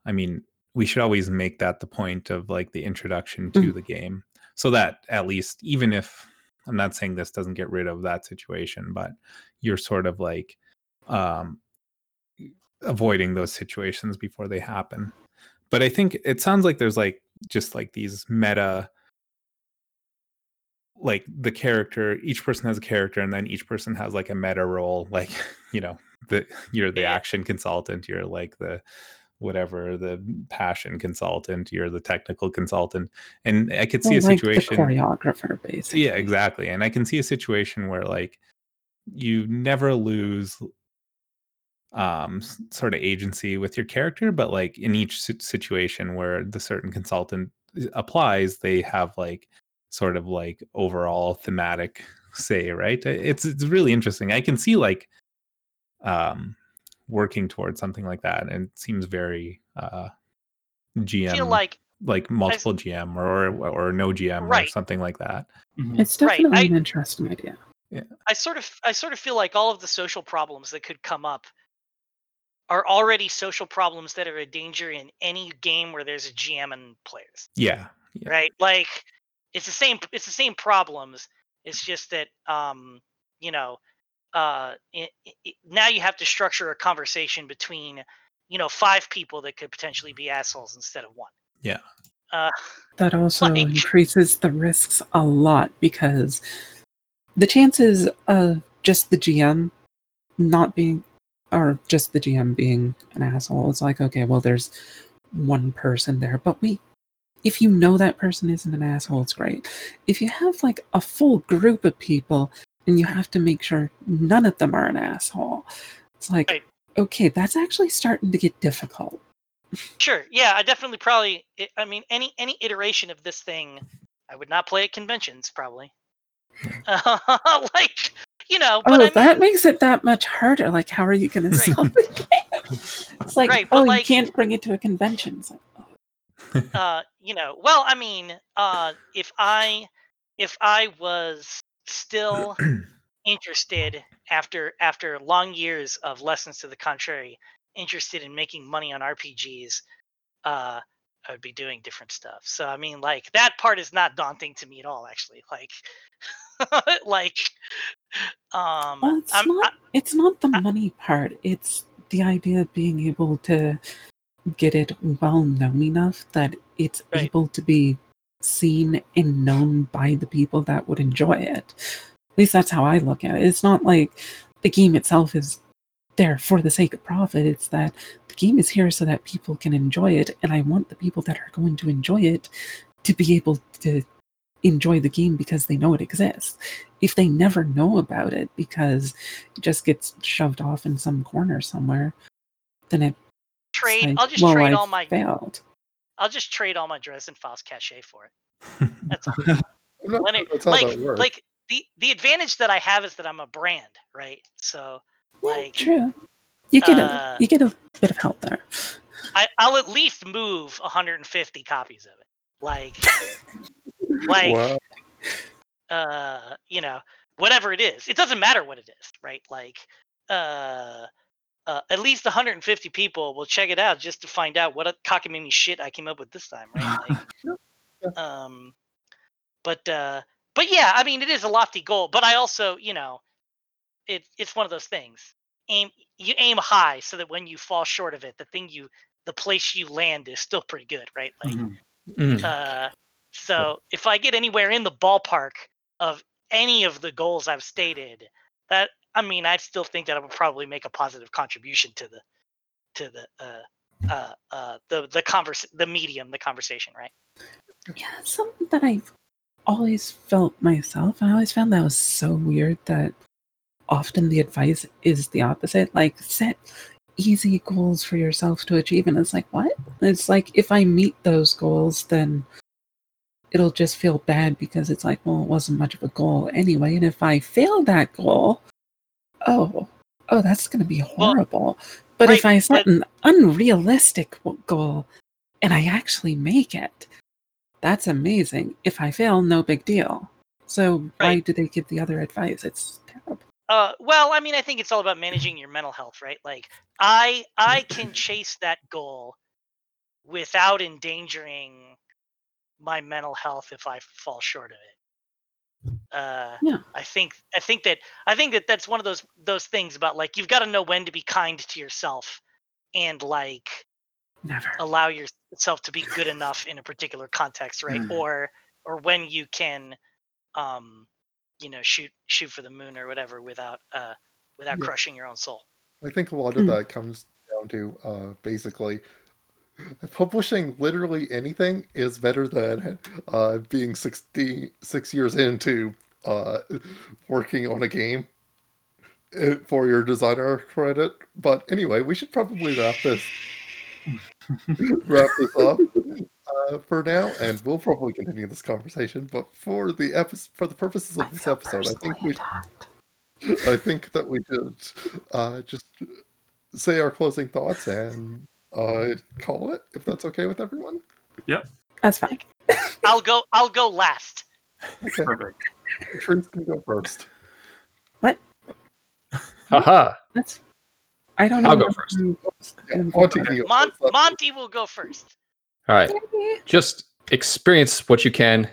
I mean, we should always make that the point of like the introduction to Mm. the game, so that at least even if I'm not saying this doesn't get rid of that situation, but you're sort of like um avoiding those situations before they happen but I think it sounds like there's like just like these meta like the character each person has a character and then each person has like a meta role like <laughs> you know the you're the action consultant you're like the whatever the passion consultant you're the technical consultant. And i could see Well, a like situation the choreographer, basically. yeah exactly. And i can see a situation where like you never lose um sort of agency with your character but like in each situation where the certain consultant applies they have like sort of like overall thematic say right? It's it's really interesting. I can see like um working towards something like that and it seems very uh gm feel like like multiple gm or or, or no gm or something like that. Mhm. It's Right, definitely I- an interesting idea. yeah. I sort of I sort of feel like all of the social problems that could come up are already social problems that are a danger in any game where there's a GM and players. yeah. Yeah. Right? Like it's the same it's the same problems it's just that um you know uh i i now you have to structure a conversation between you know five people that could potentially be assholes instead of one Yeah. uh That <laughs> also Like- increases the risks a lot because the chances of just the GM not being, or just the GM being an asshole, it's like, okay, well, there's one person there, but we, if you know that person isn't an asshole, it's great. If you have like a full group of people and you have to make sure none of them are an asshole, it's like, Right. okay, that's actually starting to get difficult. sure yeah i definitely probably i I mean any any iteration of this thing i would not play at conventions probably <laughs> like you know but oh, I mean, that makes it that much harder. Like, how are you going to Right. sell the <laughs> game? It's like, Right, but oh, you can't bring it to a convention. It's like, uh you know well i mean uh if i if i was still interested after after long years of lessons to the contrary interested in making money on rpgs uh i would be doing different stuff so i mean like that part is not daunting to me at all actually like <laughs> like um well, it's I'm, not. it's not the I- money part. It's the idea of being able to get it well known enough that it's Right. able to be seen and known by the people that would enjoy it. At least that's how I look at it. It's not like the game itself is there for the sake of profit. It's that the game is here so that people can enjoy it, and I want the people that are going to enjoy it to be able to enjoy the game because they know it exists. If they never know about it because it just gets shoved off in some corner somewhere, then it trade like, i'll just well, trade I all my failed. i'll just trade all my dresden files cache for it that's all not when it, that's how like that like the the advantage that I have is that I'm a brand, right? So Yeah, like true. You get uh, a you get a bit of help there. I, I'll at least move 150 copies of it. Like <laughs> like wow. uh you know whatever it is. It doesn't matter what it is, right? Like uh uh, at least 150 people will check it out just to find out what a cockamamie shit I came up with this time, right? Like, <laughs> um, but uh, but yeah, I mean, it is a lofty goal, but I also, you know, it it's one of those things. Aim you aim high so that when you fall short of it, the thing you the place you land is still pretty good, right? Like, Mhm. Mm. uh, so if I get anywhere in the ballpark of any of the goals I've stated, that I mean, I still think that I would probably make a positive contribution to the to the uh, uh, uh, the the converse the medium, the conversation, right? Yeah, something that I've always felt myself. I always found that was so weird that often the advice is the opposite. Like set easy goals for yourself to achieve. And it's like, what? It's like if I meet those goals, then it'll just feel bad because it's like, well, it wasn't much of a goal anyway. And if I fail that goal, oh, oh, that's gonna be Well, horrible. but if I set but- an unrealistic goal and I actually make it, that's amazing. If I fail, no big deal. So why do they give the other advice? It's terrible. Uh, well, I mean, I think it's all about managing your mental health, right? Like, I I can chase that goal without endangering my mental health if I fall short of it. Uh, Yeah. I think I think that I think that that's one of those those things about like you've got to know when to be kind to yourself and like Never. allow yourself to be good enough in a particular context, right? Mm. Or or when you can, um, you know, shoot shoot for the moon or whatever without uh without Yeah. crushing your own soul. I think a lot of Hmm. that comes down to uh, basically <laughs> publishing literally anything is better than uh, being 66 years into uh, working on a game uh, for your designer credit. But anyway, we should probably wrap this wrap this up uh, for now, and we'll probably continue this conversation. But for the episode, for the purposes of I this episode, I think we personally attacked. I think that we should uh, just say our closing thoughts and uh, call it if that's okay with everyone. Yep, that's fine. I'll go. I'll go last. Okay, Perfect. Trace can go first. What? Haha. That's. I don't know. I'll go what first. I'm supposed to Yeah. Monty go Mon- first. Monty will go first. All right. Just experience what you can.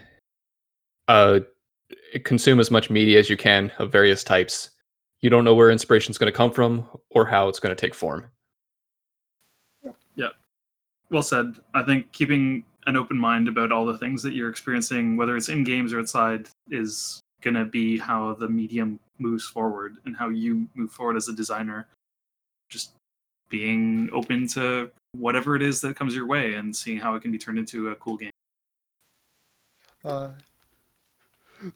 Uh, consume as much media as you can of various types. You don't know where inspiration is going to come from or how it's going to take form. Yeah. Well said. I think keeping an open mind about all the things that you're experiencing, whether it's in games or outside, is going to be how the medium moves forward and how you move forward as a designer. Just being open to whatever it is that comes your way and seeing how it can be turned into a cool game. Uh, <laughs>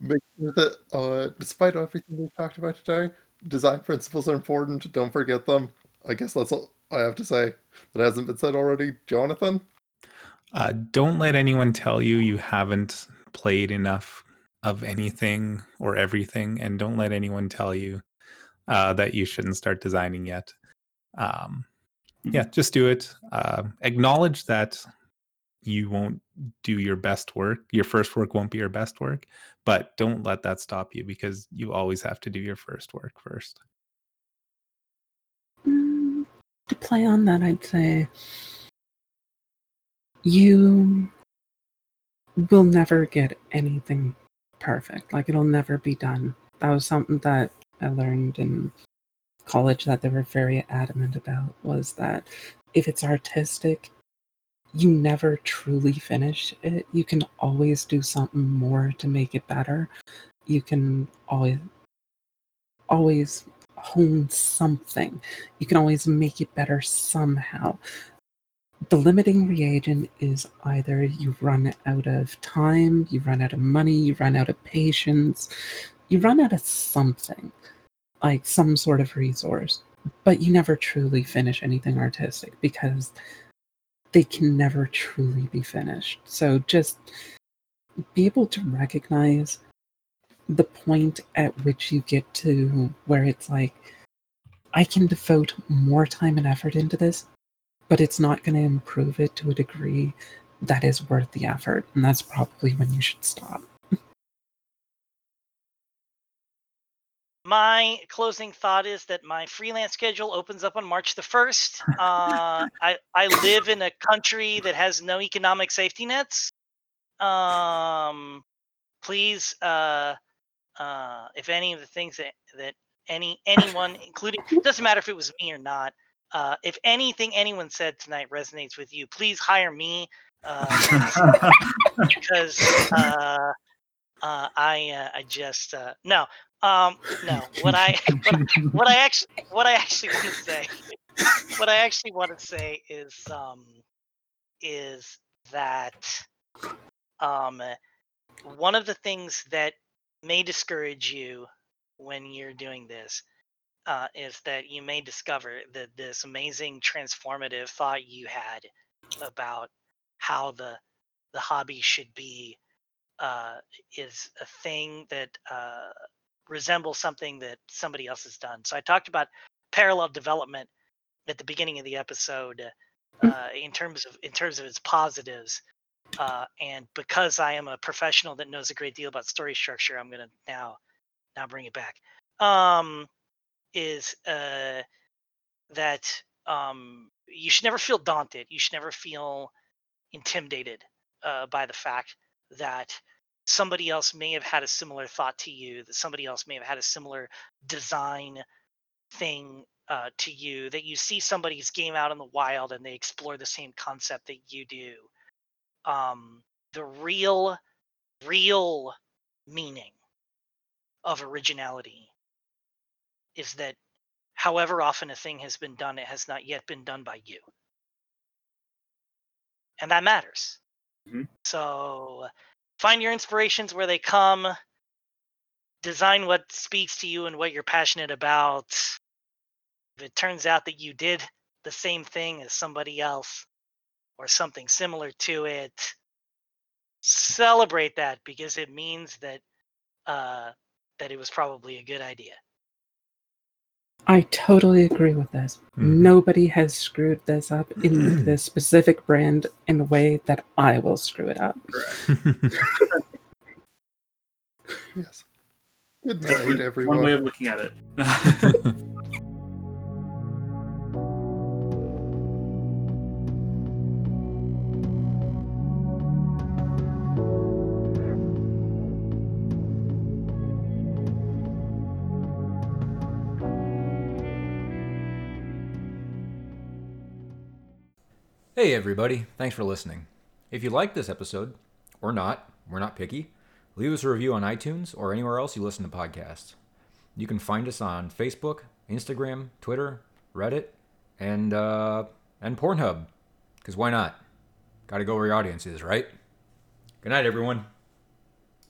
make sure that uh, despite everything we've talked about today, design principles are important. Don't forget them. I guess that's all I have to say that hasn't been said already. Jonathan? Uh, don't let anyone tell you you haven't played enough of anything or everything, and don't let anyone tell you uh, that you shouldn't start designing yet. Um, yeah, just do it. Uh, acknowledge that you won't do your best work. Your first work won't be your best work, but don't let that stop you because you always have to do your first work first. Mm, to play on that, I'd say you will never get anything perfect. Like it'll never be done. That was something that I learned in college that they were very adamant about was that if it's artistic, you never truly finish it. You can always do something more to make it better. You can always always hone something. You can always make it better somehow. The limiting reagent is either you run out of time, you run out of money, you run out of patience, you run out of something, like some sort of resource, but you never truly finish anything artistic because they can never truly be finished. So just be able to recognize the point at which you get to where it's like, I can devote more time and effort into this, but it's not going to improve it to a degree that is worth the effort. And that's probably when you should stop. My closing thought is that my freelance schedule opens up on March the 1st. <laughs> Uh, I, I live in a country that has no economic safety nets. Um, please, uh, uh, if any of the things that, that any anyone, including doesn't matter if it was me or not, uh, if anything anyone said tonight resonates with you, please hire me uh, because <laughs> uh, uh, I uh, I just uh, no um no what I <laughs> what, I- what I actually what I actually want to say what I actually want to say is um is that um one of the things that may discourage you when you're doing this uh, is that you may discover that this amazing transformative thought you had about how the the hobby should be uh, is a thing that uh, resembles something that somebody else has done. So I talked about parallel development at the beginning of the episode uh, in terms of in terms of its positives. Uh, and because I am a professional that knows a great deal about story structure, I'm gonna now now bring it back. Um, is uh, that um, you should never feel daunted. You should never feel intimidated uh, by the fact that somebody else may have had a similar thought to you, that somebody else may have had a similar design thing uh, to you, that you see somebody's game out in the wild and they explore the same concept that you do. Um, the real, real meaning of originality is that however often a thing has been done, it has not yet been done by you. and that matters. Mhm. So find your inspirations where they come. Design what speaks to you and what you're passionate about. If it turns out that you did the same thing as somebody else or something similar to it, celebrate that because it means that uh, that it was probably a good idea. I totally agree with this. Mhm. Nobody has screwed this up in <clears throat> this specific brand in a way that I will screw it up. <laughs> Yes. Good night, everyone. One way of looking at it. <laughs> Hey, everybody. Thanks for listening. If you like this episode, or not, we're not picky, leave us a review on iTunes or anywhere else you listen to podcasts. You can find us on Facebook, Instagram, Twitter, Reddit, and, uh, and Pornhub. Because why not? Gotta go where your audience is, right? Good night, everyone.